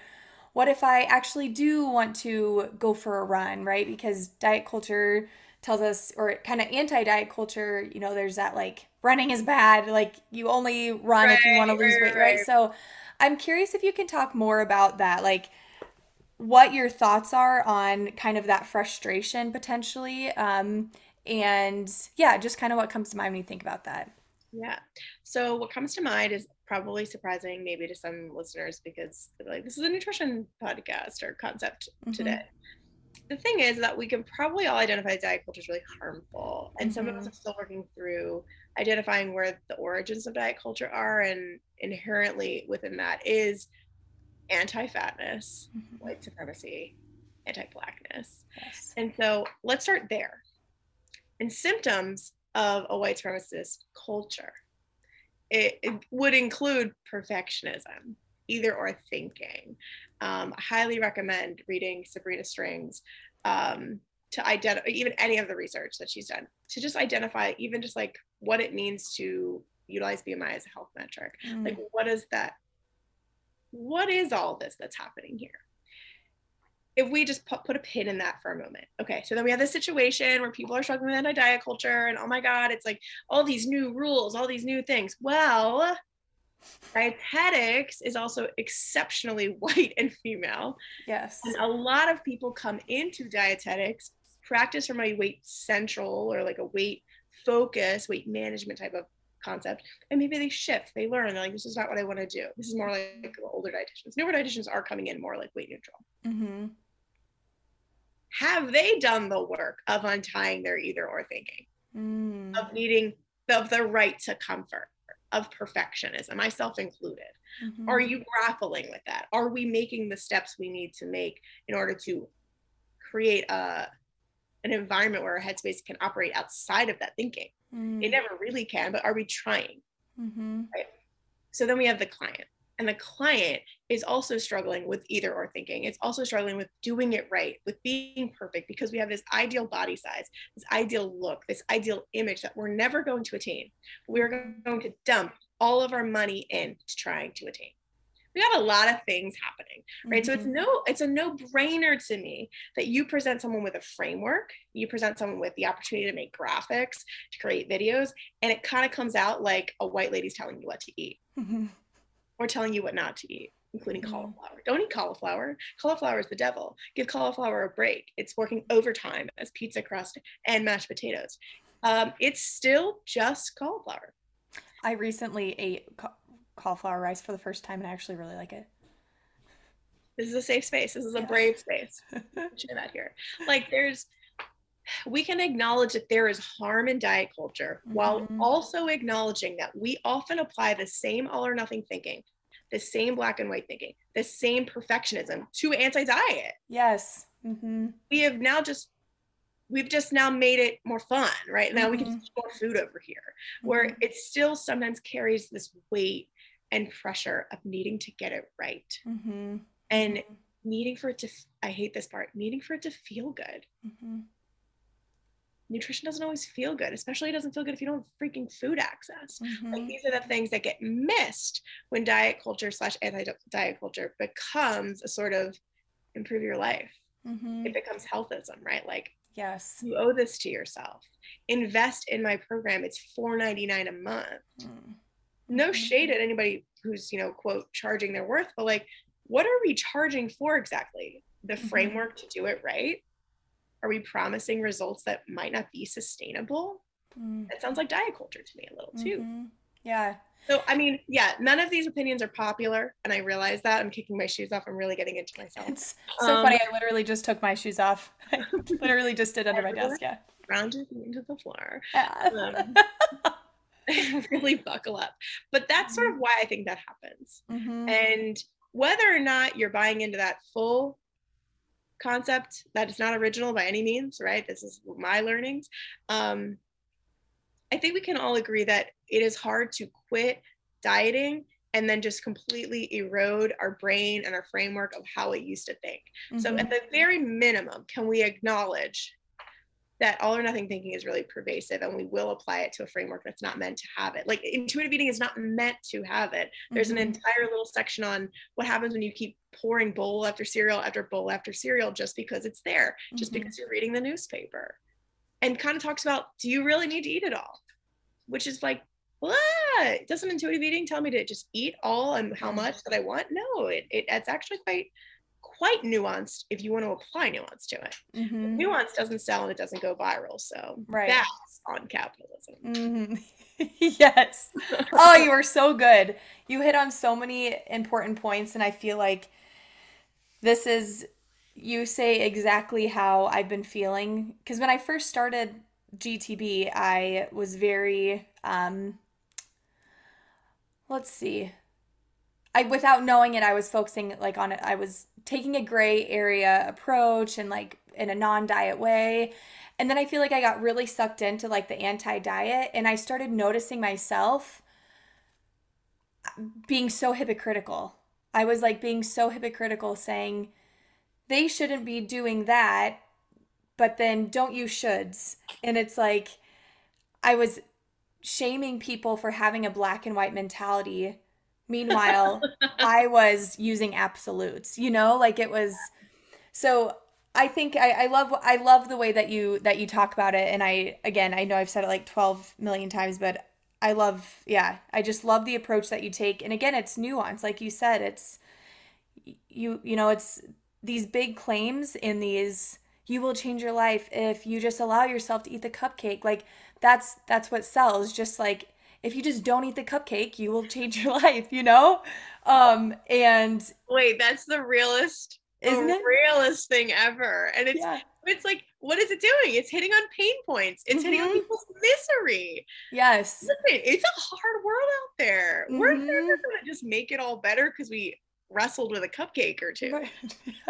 what if I actually do want to go for a run, right? Because diet culture tells us, or kind of anti diet culture, you know, there's that like running is bad, like you only run right, if you want to lose weight, right? right? So I'm curious if you can talk more about that, like what your thoughts are on kind of that frustration potentially. Um, and yeah, just kind of what comes to mind when you think about that. Yeah. So what comes to mind is probably surprising maybe to some listeners because like this is a nutrition podcast or concept mm-hmm. today. The thing is that we can probably all identify diet culture is really harmful. And mm-hmm. some of us mm-hmm. are still working through identifying where the origins of diet culture are and inherently within that is anti-fatness, mm-hmm. white supremacy, anti-blackness. Yes. And so let's start there. And symptoms of a white supremacist culture. It, it would include perfectionism. either or thinking. Um, I highly recommend reading Sabrina Strings um, to identify even any of the research that she's done to just identify even just like what it means to utilize BMI as a health metric. Mm. Like, what is that? What is all this that's happening here? if we just put, put a pin in that for a moment. Okay, so then we have this situation where people are struggling with anti-diet culture and oh my God, it's like all these new rules, all these new things. Well, dietetics is also exceptionally white and female. Yes. And a lot of people come into dietetics, practice from a weight central or like a weight focus, weight management type of concept and maybe they shift they learn they're like this is not what i want to do this is more like older dietitians newer dietitians are coming in more like weight neutral mm-hmm have they done the work of untying their either or thinking, mm. of needing of the right to comfort, of perfectionism, myself included? Mm-hmm. Are you grappling with that? Are we making the steps we need to make in order to create a an environment where our headspace can operate outside of that thinking? Mm. It never really can, but are we trying? Mm-hmm. Right. So then we have the client and the client is also struggling with either or thinking. It's also struggling with doing it right with being perfect because we have this ideal body size this ideal look this ideal image that we're never going to attain. We're going to dump all of our money into trying to attain. We got a lot of things happening right? Mm-hmm. so it's mm-hmm. no it's a no brainer to me that you present someone with a framework you present someone with the opportunity to make graphics to create videos and it kind of comes out like a white lady's telling you what to eat. Mm-hmm or telling you what not to eat, including mm. cauliflower. Don't eat cauliflower. Cauliflower is the devil. Give cauliflower a break. It's working overtime as pizza crust and mashed potatoes. Um, it's still just cauliflower. I recently ate ca- cauliflower rice for the first time and I actually really like it. This is a safe space. This is a yeah. brave space. Share that here. Like there's we can acknowledge that there is harm in diet culture mm-hmm. while also acknowledging that we often apply the same all or nothing thinking, the same black and white thinking, the same perfectionism to anti diet. Yes. Mm-hmm. We have now just we've just now made it more fun right now mm-hmm. we can mm-hmm. just more food over here where mm-hmm. it still sometimes carries this weight and pressure of needing to get it right mm-hmm. and mm-hmm. needing for it to i hate this part needing for it to feel good nutrition doesn't always feel good, especially it doesn't feel good if you don't have freaking food access. Mm-hmm. Like these are the things that get missed when diet culture slash anti-diet culture becomes a sort of improve your life. Mm-hmm. It becomes healthism, right? Like yes, you owe this to yourself. Invest in my program. It's $4.99 a month. Mm. No mm-hmm. shade at anybody who's, you know, quote, charging their worth, but like, what are we charging for exactly? The mm-hmm. framework to do it right are we promising results that might not be sustainable? Mm. That sounds like diet culture to me a little too. Mm-hmm. Yeah. So, I mean, yeah, none of these opinions are popular. And I realize that I'm kicking my shoes off. I'm really getting into myself. It's so um, funny. I literally just took my shoes off. I literally just did under my desk. Yeah. Rounded into the floor. Yeah. Um, really buckle up. But that's sort of mm-hmm. why I think that happens. Mm-hmm. And whether or not you're buying into that full concept that is not original by any means, right? This is my learnings. Um, I think we can all agree that it is hard to quit dieting and then just completely erode our brain and our framework of how it used to think. Mm-hmm. So, at the very minimum, can we acknowledge that all or nothing thinking is really pervasive and we will apply it to a framework that's not meant to have it. Like intuitive eating is not meant to have it. There's mm-hmm. an entire little section on what happens when you keep pouring bowl after cereal after bowl after cereal just because it's there, just mm-hmm. because you're reading the newspaper. And kind of talks about do you really need to eat it all? Which is like, what? Doesn't intuitive eating tell me to just eat all and how much that I want? No, it, it it's actually quite quite nuanced if you want to apply nuance to it. Mm-hmm. Nuance doesn't sell and it doesn't go viral. So right. that's on capitalism. Mm-hmm. yes. oh, you are so good. You hit on so many important points. And I feel like this is, you say exactly how I've been feeling. Because when I first started GTB, I was very, um, let's see. I without knowing it, I was focusing like on it. I was taking a gray area approach and like in a non-diet way. And then I feel like I got really sucked into like the anti-diet and I started noticing myself being so hypocritical I was like being so hypocritical saying they shouldn't be doing that, but then don't you shoulds. And it's like I was shaming people for having a black and white mentality. Meanwhile, I was using absolutes, you know, like it was so I think I, I love I love the way that you that you talk about it and I again I know I've said it like 12 million times but I love, yeah, I just love the approach that you take. And again, it's nuance. Like you said, it's, you, you know, it's these big claims in these, you will change your life if you just allow yourself to eat the cupcake. Like that's, that's what sells. Just like, if you just don't eat the cupcake, you will change your life, you know? Um, and wait, that's the realest, isn't it? Realest thing ever. And it's, yeah. it's like, what is it doing? It's hitting on pain points. It's mm-hmm. hitting on mm-hmm. people's misery. Yes. Listen, it's a hard world out there. Mm-hmm. We're never gonna just make it all better because we wrestled with a cupcake or two. Right.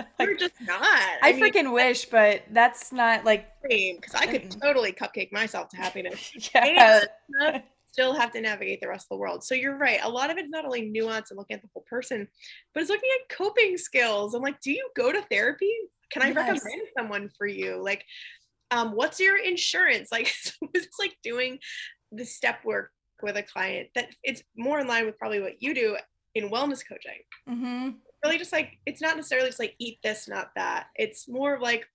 We're just not. I, I mean, freaking wish, but that's not like because I could totally cupcake myself to happiness. yeah. And still have to navigate the rest of the world. So you're right. A lot of it's not only nuance and looking at the whole person, but it's looking at coping skills. I'm like, do you go to therapy? Can I yes. recommend someone for you? Like, um, what's your insurance? Like, it's like doing the step work with a client that it's more in line with probably what you do in wellness coaching. Mm-hmm. Really, just like it's not necessarily just like eat this, not that. It's more like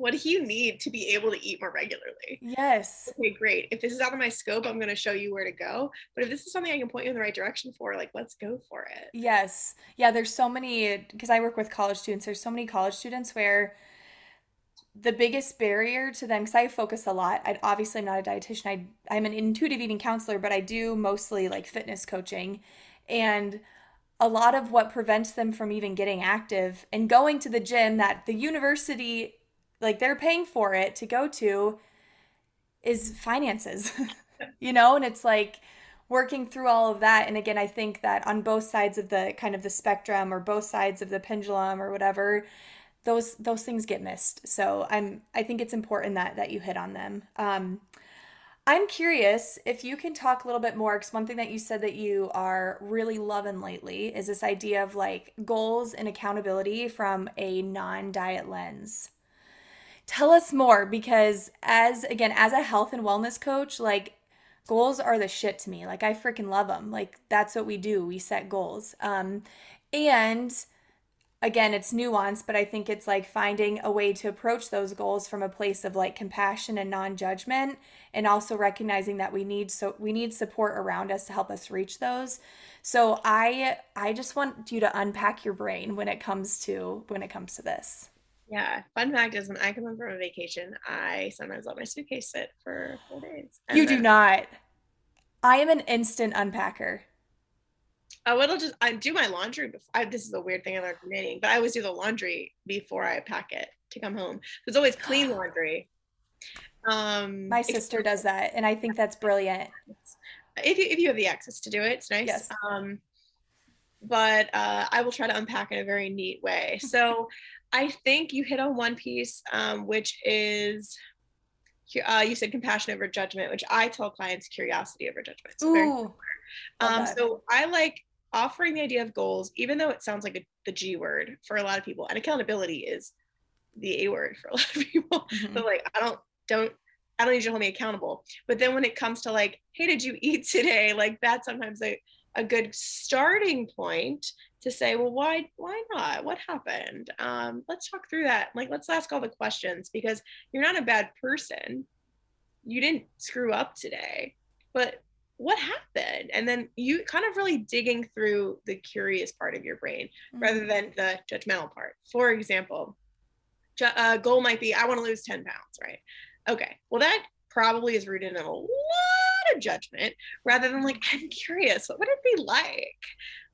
what do you need to be able to eat more regularly? Yes. Okay, great. If this is out of my scope, I'm going to show you where to go. But if this is something I can point you in the right direction for, like, let's go for it. Yes. Yeah, there's so many, because I work with college students, there's so many college students where the biggest barrier to them, because I focus a lot, I obviously I'm not a dietitian, I, I'm an intuitive eating counselor, but I do mostly like fitness coaching. And a lot of what prevents them from even getting active and going to the gym that the university like they're paying for it to go to is finances you know? And it's like working through all of that. And again i think that on both sides of the kind of the spectrum or both sides of the pendulum or whatever those those things get missed. So i'm i think it's important that that you hit on them. Um i'm curious if you can talk a little bit more because one thing that you said that you are really loving lately is this idea of like goals and accountability from a non-diet lens tell us more because as again as a health and wellness coach like goals are the shit to me. Like i freaking love them like that's what we do. We set goals. Um and again it's nuanced but i think it's like finding a way to approach those goals from a place of like compassion and non-judgment and also recognizing that we need so we need support around us to help us reach those. So i i just want you to unpack your brain when it comes to when it comes to this yeah. Fun fact is when I come home from a vacation, I sometimes let my suitcase sit for four days. You do not. I am an instant unpacker. Oh, it'll just I do my laundry before. I, this is a weird thing I learned from knitting, but I always do the laundry before I pack it to come home. It's always clean laundry. Um, my sister does that, and I think that's brilliant. If you if you have the access to do it, it's nice. Yes. Um, but uh, I will try to unpack in a very neat way. So I think you hit on one piece, um, which is uh, you said compassion over judgment, which I tell clients curiosity over judgment. So, Ooh, um, so I like offering the idea of goals, even though it sounds like a, the G word for a lot of people, and accountability is the A word for a lot of people. Mm-hmm. So like, I don't don't I don't need you to hold me accountable. But then when it comes to like, hey, did you eat today? Like that sometimes a, a good starting point to say, well, why why not? What happened? Um, let's talk through that. Like, let's ask all the questions because you're not a bad person. You didn't screw up today, but what happened? And then you kind of really digging through the curious part of your brain mm-hmm. rather than the judgmental part. For example, a uh, goal might be, I want to lose 10 pounds, right? Okay, well, that probably is rooted in a lot of judgment rather than like, I'm curious, what would it be like?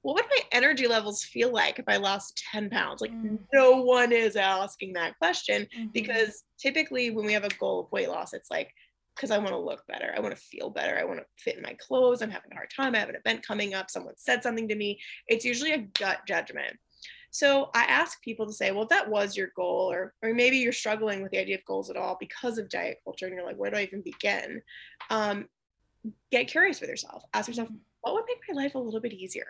what would my energy levels feel like if I lost 10 pounds? Like, mm. no one is asking that question mm-hmm. because typically when we have a goal of weight loss, it's like, because I want to look better. I want to feel better. I want to fit in my clothes. I'm having a hard time. I have an event coming up. Someone said something to me. It's usually a gut judgment. So I ask people to say, well, if that was your goal, or or maybe you're struggling with the idea of goals at all because of diet culture, and you're like, where do I even begin? Um, get curious with yourself. Ask yourself, what would make my life a little bit easier?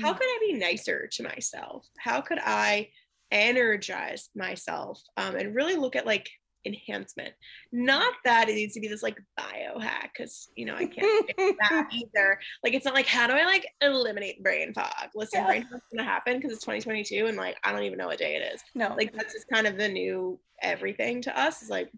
How could I be nicer to myself? How could I energize myself um, and really look at like enhancement. Not that it needs to be this like biohack, because you know I can't do that either. Like it's not like how do I like eliminate brain fog? Listen, Yeah. brain fog's gonna happen because it's 2022 and like I don't even know what day it is. No. Like that's just kind of the new everything to us. Is like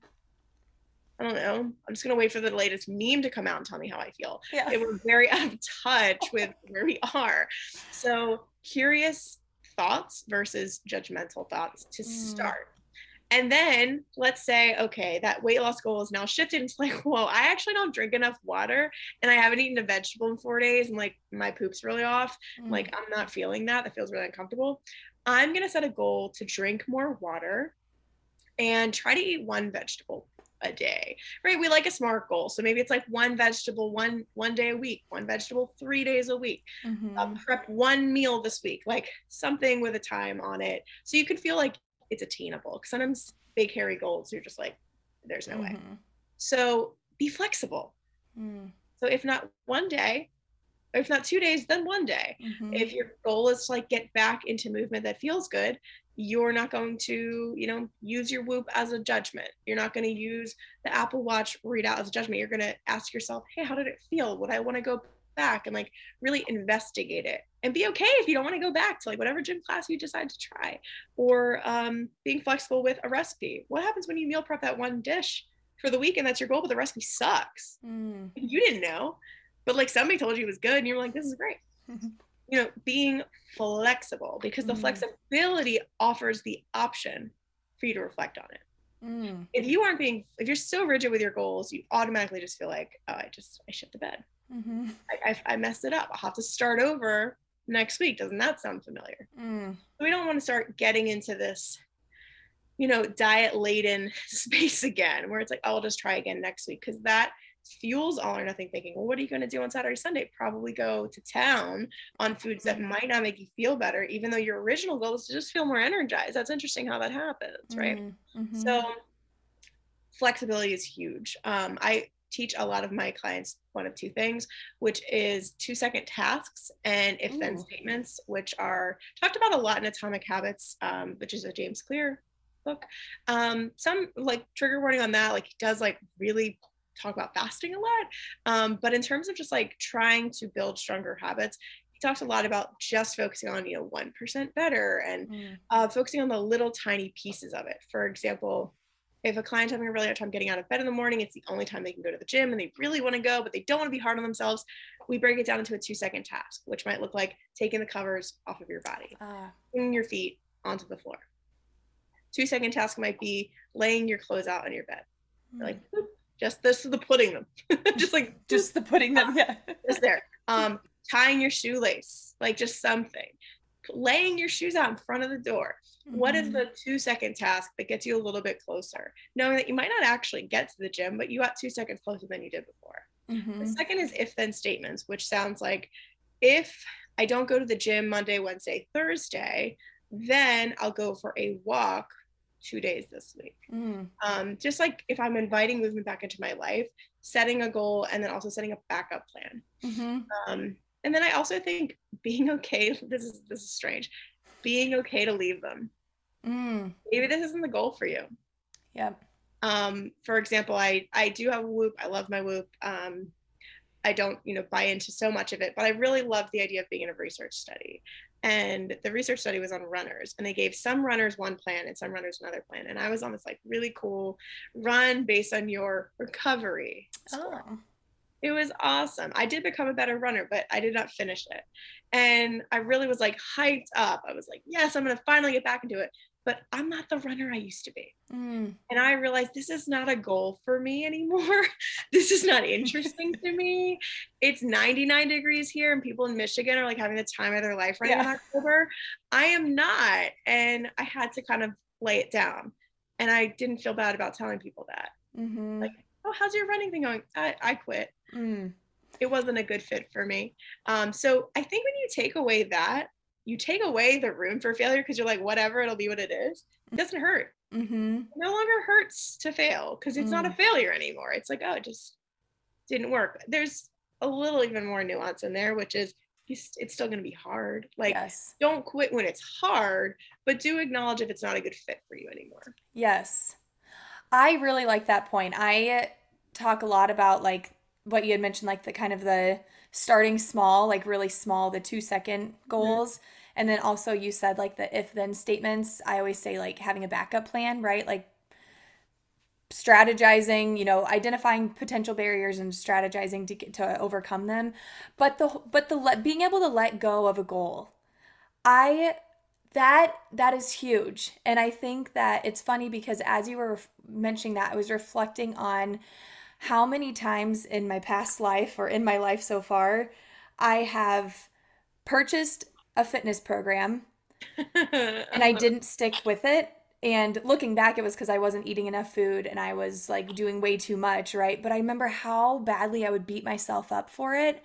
I don't know. I'm just gonna wait for the latest meme to come out and tell me how I feel. yeah. It we're very out of touch with where we are. So curious thoughts versus judgmental thoughts to Mm. start. And then let's say, okay, that weight loss goal is now shifted into like, whoa, I actually don't drink enough water and I haven't eaten a vegetable in four days and like my poop's really off. Mm. Like I'm not feeling that. That feels really uncomfortable. I'm gonna set a goal to drink more water and try to eat one vegetable a day right we like a smart goal so maybe it's like one vegetable one one day a week one vegetable three days a week Mhm. uh, prep one meal this week like something with a time on it so you can feel like it's attainable because sometimes big hairy goals you're just like there's no way Mhm. so be flexible Mm. so if not one day if not two days then one day Mhm. if your goal is to like get back into movement that feels good you're not going to you know use your whoop as a judgment. You're not going to use the apple watch readout as a judgment. You're going to ask yourself hey how did it feel? Would i want to go back and like really investigate it? And be okay if you don't want to go back to like whatever gym class you decide to try or um, being flexible with a recipe. What happens when you meal prep that one dish for the week and that's your goal but the recipe sucks? Mm. you didn't know but like somebody told you it was good and you're like this is great. you know being flexible because the Mhm. flexibility offers the option for you to reflect on it Mm. if you aren't being if you're so rigid with your goals you automatically just feel like oh i just i shit the bed Mhm. I, I, I messed it up i'll have to start over next week doesn't that sound familiar Mm. we don't want to start getting into this you know diet laden space again where it's like oh, i'll just try again next week because that fuels all or nothing thinking well what are you going to do on saturday sunday probably go to town on foods that Mhm. might not make you feel better even though your original goal is to just feel more energized that's interesting how that happens right Mm. Mhm. so flexibility is huge. Um, I teach a lot of my clients one of two things, which is two second tasks and if then statements, which are talked about a lot in Atomic Habits, um, which is a James Clear book. Um, some like trigger warning on that, like he does like really talk about fasting a lot. Um, but in terms of just like trying to build stronger habits, he talks a lot about just focusing on, you know, 1% better and Mm. uh, focusing on the little tiny pieces of it. For example, if a client's having a really hard time getting out of bed in the morning, it's the only time they can go to the gym and they really want to go, but they don't want to be hard on themselves. We break it down into a two second task, which might look like taking the covers off of your body, bringing your feet onto the floor. Two second task might be laying your clothes out on your bed. Mm. Like, boop, just this is the putting them, just like just the putting them, yeah. just there. Um, tying your shoelace, like just something. Laying your shoes out in front of the door. What is the two second task that gets you a little bit closer? Knowing that you might not actually get to the gym, but you got two seconds closer than you did before. The Mhm. second is if then statements, which sounds like if I don't go to the gym Monday, Wednesday, Thursday, then I'll go for a walk two days this week. Mm. Um, just like if I'm inviting movement back into my life, setting a goal and then also setting a backup plan. Mhm. Um, and then I also think being okay, this is this is strange, being okay to leave them. Mm. Maybe this isn't the goal for you. Yep. um for example i i do have a whoop i love my whoop um i don't you know buy into so much of it but i really love the idea of being in a research study and the research study was on runners and they gave some runners one plan and some runners another plan and i was on this like really cool run based on your recovery score. Oh. it was awesome i did become a better runner but i did not finish it and i really was like hyped up i was like yes i'm going to finally get back into it but i'm not the runner i used to be Mm. and I realized this is not a goal for me anymore. this is not interesting to me. It's 99 degrees here, and people in Michigan are like having the time of their life running in October. I am not. And I had to kind of lay it down. And I didn't feel bad about telling people that. Mhm. Like, oh, how's your running thing going? I, I quit. Mm. It wasn't a good fit for me. Um, so I think when you take away that, you take away the room for failure because you're like, whatever, it'll be what it is. It doesn't hurt Mhm. it no longer hurts to fail because it's not a failure anymore. It's like, oh, it just didn't work. There's a little even more nuance in there, which is it's still going to be hard. Like, yes. don't quit when it's hard, but do acknowledge if it's not a good fit for you anymore. Yes. I really like that point. I talk a lot about like what you had mentioned, like the kind of the starting small, like really small, the two second mm-hmm. goals. Mm-hmm. And then also you said like the if then statements. I always say like having a backup plan, right? Like strategizing, you know, identifying potential barriers and strategizing to get to overcome them. But the but the let being able to let go of a goal. I that that is huge. And I think that it's funny because as you were mentioning that, I was reflecting on how many times in my past life or in my life so far I have purchased a fitness program and I didn't stick with it and looking back, it was because I wasn't eating enough food and I was like doing way too much, right? But I remember how badly I would beat myself up for it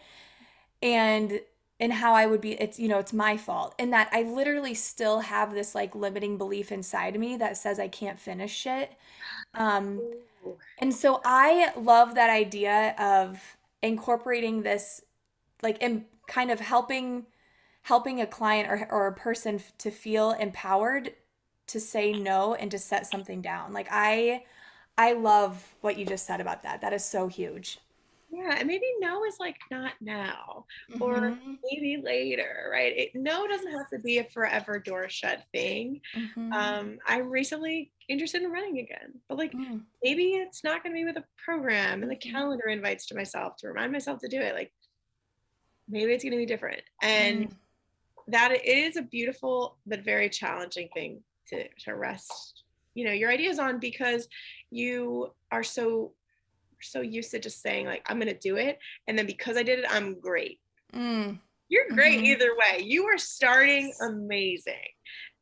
and and how I would be it's you know, it's my fault. And that I literally still have this like limiting belief inside of me that says I can't finish it. Um and so I love that idea of incorporating this like in kind of helping helping a client or, or a person to feel empowered to say no and to set something down. Like I I love what you just said about that. That is so huge. Yeah, and maybe no is like not now mm-hmm. or maybe later, right? It, no doesn't have to be a forever door shut thing. Mm-hmm. Um, I'm recently interested in running again, but like mm. maybe it's not going to be with a program and the mm-hmm. calendar invites to myself to remind myself to do it. Like maybe it's going to be different, and mm. that is a beautiful but very challenging thing to, to rest you know your ideas on because you are so so used to just saying like i'm gonna do it and then because i did it i'm great mm. you're great mm-hmm. either way you are starting amazing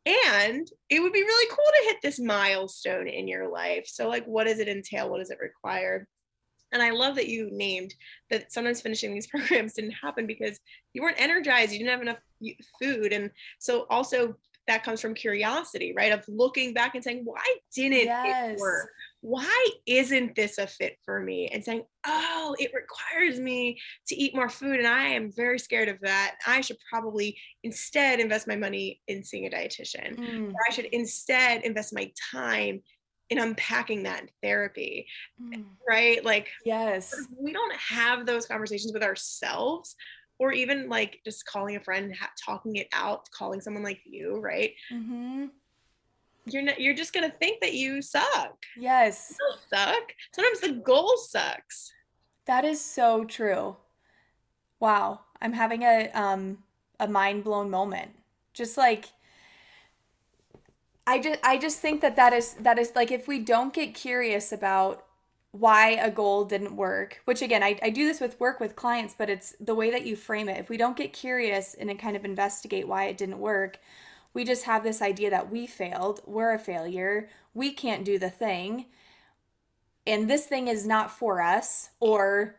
and it would be really cool to hit this milestone in your life so like what does it entail what does it require and I love that you named that sometimes finishing these programs didn't happen because you weren't energized, you didn't have enough food. And so also that comes from curiosity, right? Of looking back and saying, why didn't yes. it work? Why isn't this a fit for me? And saying, oh, it requires me to eat more food. And I am very scared of that. I should probably instead invest my money in seeing a dietitian. Mm. Or I should instead invest my time in unpacking that in therapy. Mm. Right? Like, yes, we don't have those conversations with ourselves or even like just calling a friend ha- talking it out calling someone like you right mm-hmm. You're not you're just gonna think that you suck. Yes. You suck. Sometimes the goal sucks. That is so true. Wow. I'm having a um a mind blown moment. Just like i just i just think that that is that is like if we don't get curious about why a goal didn't work, which again, I, I do this with work with clients, but it's the way that you frame it. If we don't get curious and kind of investigate why it didn't work, we just have this idea that we failed, we're a failure, we can't do the thing, and this thing is not for us, or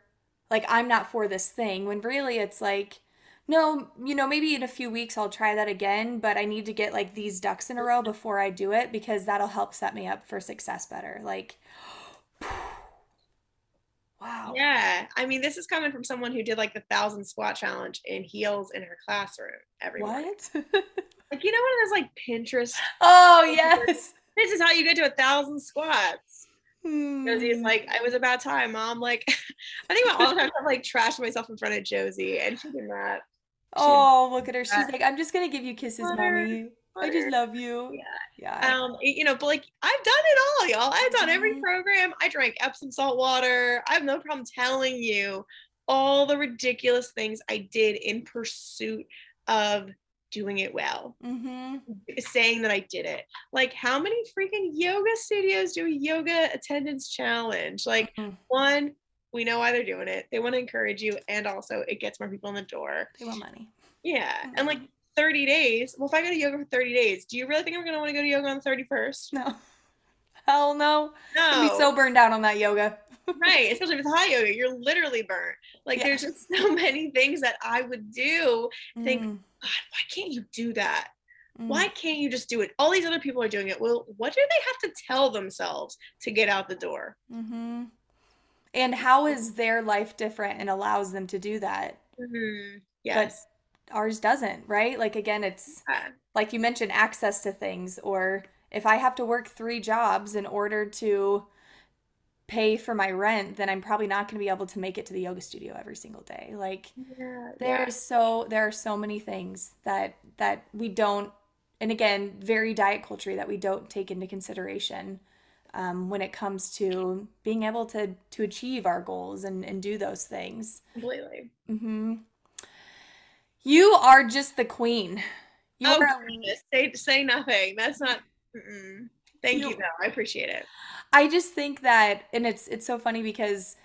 like I'm not for this thing, when really it's like, no, you know, maybe in a few weeks I'll try that again, but I need to get like these ducks in a row before I do it because that'll help set me up for success better. Like, Wow. Yeah. I mean, this is coming from someone who did like the thousand squat challenge in heels in her classroom every what? like, you know, one of those like Pinterest. Oh, yes. This is how you get to a thousand squats. Hmm. like, it was about time, mom. Like, I think about all the time I've like trashed myself in front of Josie, and she did not. Oh, look at her. She's like, I'm just gonna give you kisses, mommy. I just love you. Yeah. Yeah. Um, you know, but like I've done it all, y'all. I've done every mm-hmm. program. I drank Epsom salt water. I have no problem telling you all the ridiculous things I did in pursuit of doing it well. Mm-hmm. Saying that I did it. Like, how many freaking yoga studios do a yoga attendance challenge? Like, mm-hmm. one, we know why they're doing it. They want to encourage you, and also it gets more people in the door. They want money. Yeah. Mm-hmm. And like 30 days. Well, if I go to yoga for 30 days, do you really think I'm going to want to go to yoga on the 31st? No. Hell no. No. I'd be so burned out on that yoga. right. Especially if it's hot yoga. You're literally burnt. Like yeah. there's just so many things that I would do. Think, mm. God, why can't you do that? Mm. Why can't you just do it? All these other people are doing it. Well, what do they have to tell themselves to get out the door? Mm-hmm. And how is their life different and allows them to do that? Mm-hmm. Yes. Ours doesn't, right? Like again, it's Yeah. like you mentioned access to things or if I have to work 3 jobs in order to pay for my rent, then I'm probably not going to be able to make it to the yoga studio every single day. Like Yeah, there's so there are so many things that that we don't and again, very diet culture that we don't take into consideration um, when it comes to being able to to achieve our goals and and do those things. completely. hmm You are just the queen. You Oh, are goodness. say say nothing. That's not. Mm-mm. Thank you, You- though. I appreciate it. I just think that, and it's it's so funny because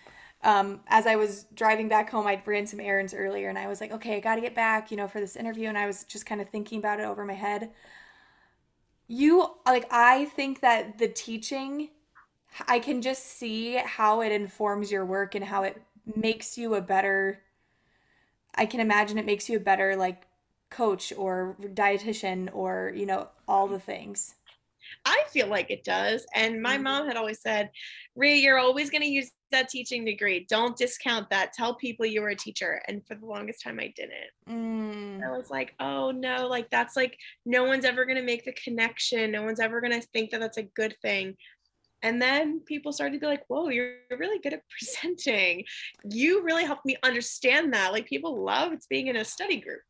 um, as I was driving back home, I ran some errands earlier, and I was like, okay, I got to get back, you know, for this interview, and I was just kind of thinking about it over my head. You like, I think that the teaching, I can just see how it informs your work and how it makes you a better. I can imagine it makes you a better like coach or dietitian or you know all the things. I feel like it does. And my Mhm. mom had always said, Rhea, you're always going to use that teaching degree. Don't discount that. Tell people you were a teacher. And for the longest time, I didn't. Mm. I was like, oh no, like that's like no one's ever going to make the connection. No one's ever going to think that that's a good thing. And then people started to be like, whoa, you're really good at presenting. You really helped me understand that. Like people loved being in a study group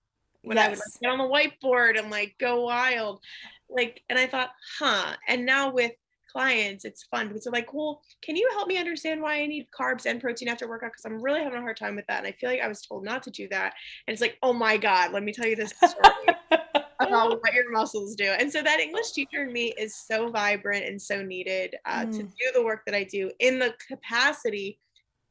when I would like Yes. get on the whiteboard and like go wild. Like, and I thought, huh. And now with clients, it's fun because they're like, well, can you help me understand why I need carbs and protein after workout? Because I'm really having a hard time with that. And I feel like I was told not to do that. And it's like, oh my God, let me tell you this story about what your muscles do. And so that English teacher in me is so vibrant and so needed uh, to Mm. do the work that I do in the capacity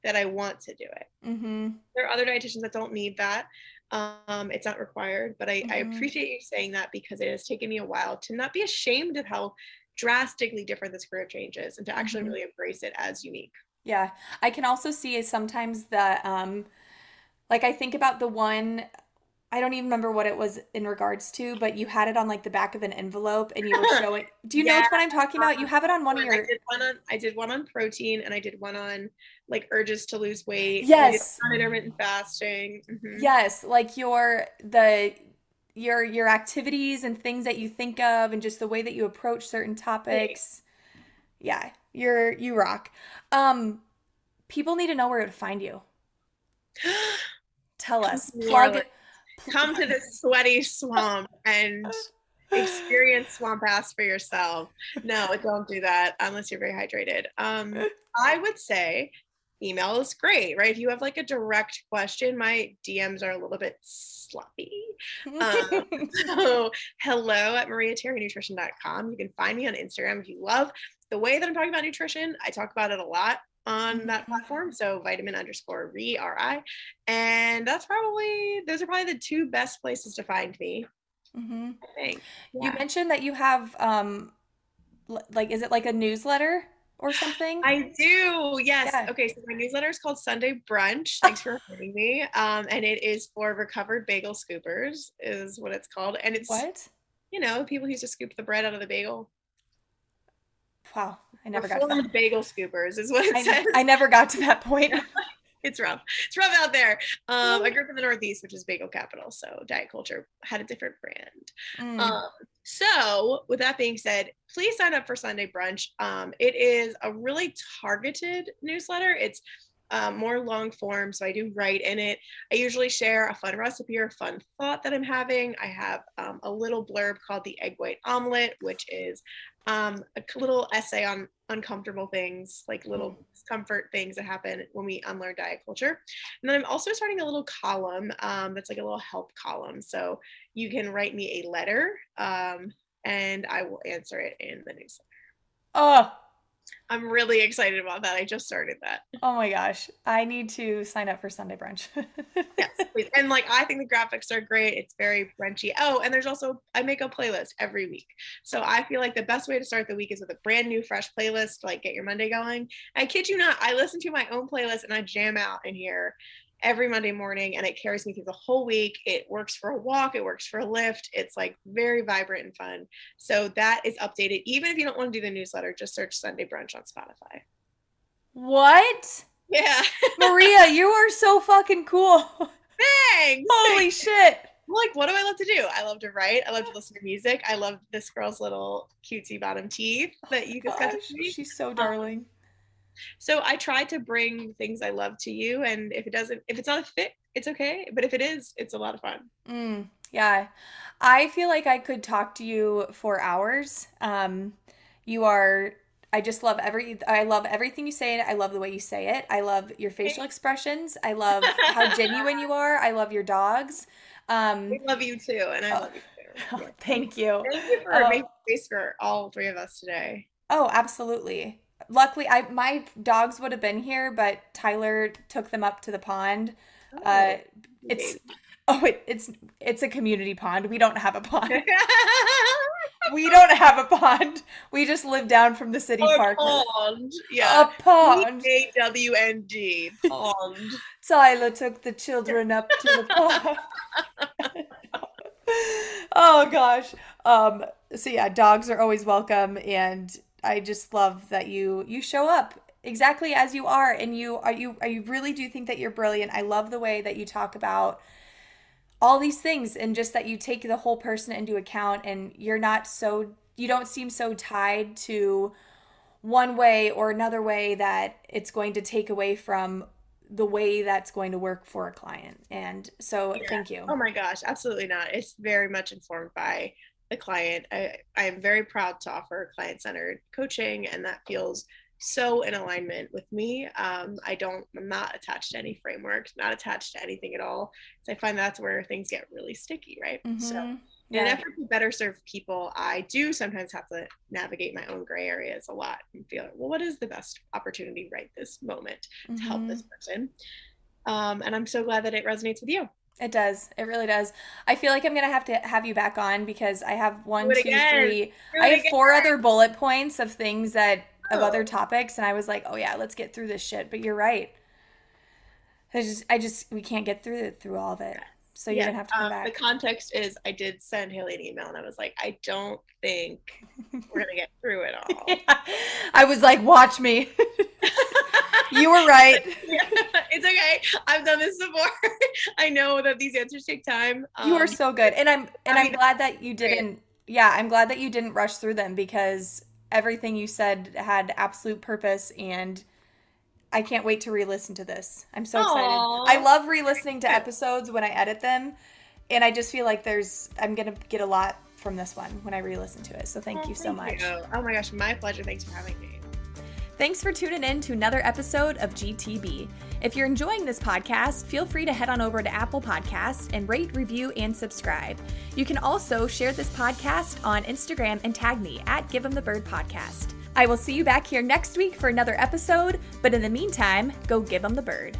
that I want to do it mm-hmm. there are other dietitians that don't need that um it's not required but I, I Mhm. appreciate you saying that because it has taken me a while to not be ashamed of how drastically different this career change is and to actually Mhm. really embrace it as unique Yeah, I can also see sometimes that um like I think about the one I don't even remember what it was in regards to, but you had it on like the back of an envelope and you were showing Do you know which one I'm talking about? You have it on one of I your did one on I did one on protein and I did one on like urges to lose weight. Yes. intermittent fasting. Mhm. Yes, like your the your your activities and things that you think of and just the way that you approach certain topics. Yeah, you're you rock. Um people need to know where to find you. Tell us. Plug. Come to this sweaty swamp and experience swamp ass for yourself. No, don't do that unless you're very hydrated. Um, I would say email is great, right? If you have like a direct question, my DMs are a little bit sloppy. Um, so hello at mariaterrynutrition.com. You can find me on Instagram if you love the way that I'm talking about nutrition. I talk about it a lot on that platform. So vitamin underscore re R-I. And that's probably those are probably the two best places to find me, hmm I think. You mentioned that you have um like is it like a newsletter or something? I do. Yes. Yeah. Okay. So my newsletter is called Sunday Brunch. Thanks for reminding me. Um, and it is for recovered bagel scoopers, is what it's called. And it's What? you know people who used to scoop the bread out of the bagel. Wow, I never got to that. Bagel scoopers is what it I, says. I never got to that point. it's rough. It's rough out there. Um, I grew up in the Northeast, which is bagel capital, so diet culture had a different brand. Mm. Um, so, with that being said, please sign up for Sunday Brunch. Um, it is a really targeted newsletter. It's um, more long form, so I do write in it. I usually share a fun recipe or a fun thought that I'm having. I have um, a little blurb called the egg white omelet, which is um, a little essay on uncomfortable things, like little discomfort things that happen when we unlearn diet culture. And then I'm also starting a little column um, that's like a little help column. So you can write me a letter um, and I will answer it in the newsletter. oh, I'm really excited about that. I just started that. oh my gosh. I need to sign up for Sunday brunch. Yes, please. And like I think the graphics are great. It's very brunchy. Oh, and there's also I make a playlist every week. So I feel like the best way to start the week is with a brand new fresh playlist like get your Monday going. I kid you not, I listen to my own playlist and I jam out in here every Monday morning and it carries me through the whole week. It works for a walk, it works for a lift. It's like very vibrant and fun. So that is updated. Even if you don't want to do the newsletter, just search Sunday brunch on Spotify. what? Yeah. Maria, you are so fucking cool. Thanks. Holy shit. like, what do I love to do? I love to write. I love to listen to music. I love this girl's little cutesy bottom teeth that you just got to see. She's so um, darling. So I try to bring things I love to you, and if it doesn't, if it's not a fit, it's okay. But if it is, it's a lot of fun. Mm, yeah, I feel like I could talk to you for hours. Um, you are. I just love every. I love everything you say. I love the way you say it. I love your facial expressions. I love how genuine you are. I love your dogs. Um, we love you too, and I oh, love you too. Oh, thank you. Thank you for uh, making space for all three of us today. Oh, absolutely. Luckily, I my dogs would have been here, but Tyler took them up to the pond. Oh, uh, it's oh, it, it's it's a community pond. We don't have a pond. we don't have a pond. We just live down from the city a park. Pond. Yeah. A pond. A W N D. Pond. Tyler took the children up to the pond. oh gosh. Um so yeah, dogs are always welcome and I just love that you you show up exactly as you are and you are you are you really do think that you're brilliant. I love the way that you talk about all these things and just that you take the whole person into account and you're not so you don't seem so tied to one way or another way that it's going to take away from the way that's going to work for a client. And so yeah. thank you. Oh my gosh, absolutely not. It's very much informed by the client. I, I am very proud to offer client centered coaching, and that feels so in alignment with me. Um, I don't, I'm not attached to any frameworks, not attached to anything at all. So I find that's where things get really sticky, right? Mm-hmm. So, yeah. in an effort to better serve people, I do sometimes have to navigate my own gray areas a lot and feel, like, well, what is the best opportunity right this moment to mm-hmm. help this mm-hmm. person? Um, and I'm so glad that it resonates with you. It does. It really does. I feel like I'm gonna have to have you back on because I have one, two, three. I have four other bullet points of things that of other oh. topics, and I was like, oh yeah, let's get through this shit. But you're right. I just, I just, we can't get through it through all of it. So you're yeah. gonna have to come um, back. The context is, I did send Haley an email, and I was like, I don't think we're gonna get through it all. yeah. I was like, watch me. you were right. It's okay. I've done this before. I know that these answers take time. Um, you are so good, and I'm and I am glad that you didn't. Yeah, I'm glad that you didn't rush through them because everything you said had absolute purpose and I can't wait to re-listen to this. I'm so excited. I love re-listening to episodes when I edit them and I just feel like there's I'm going to get a lot from this one when I re-listen to it. So thank oh, you so thank much. You. Oh my gosh, my pleasure. Thanks for having me. Thanks for tuning in to another episode of GTB. If you're enjoying this podcast, feel free to head on over to Apple Podcasts and rate, review, and subscribe. You can also share this podcast on Instagram and tag me at Give 'em the Bird Podcast. I will see you back here next week for another episode, but in the meantime, go give them the bird.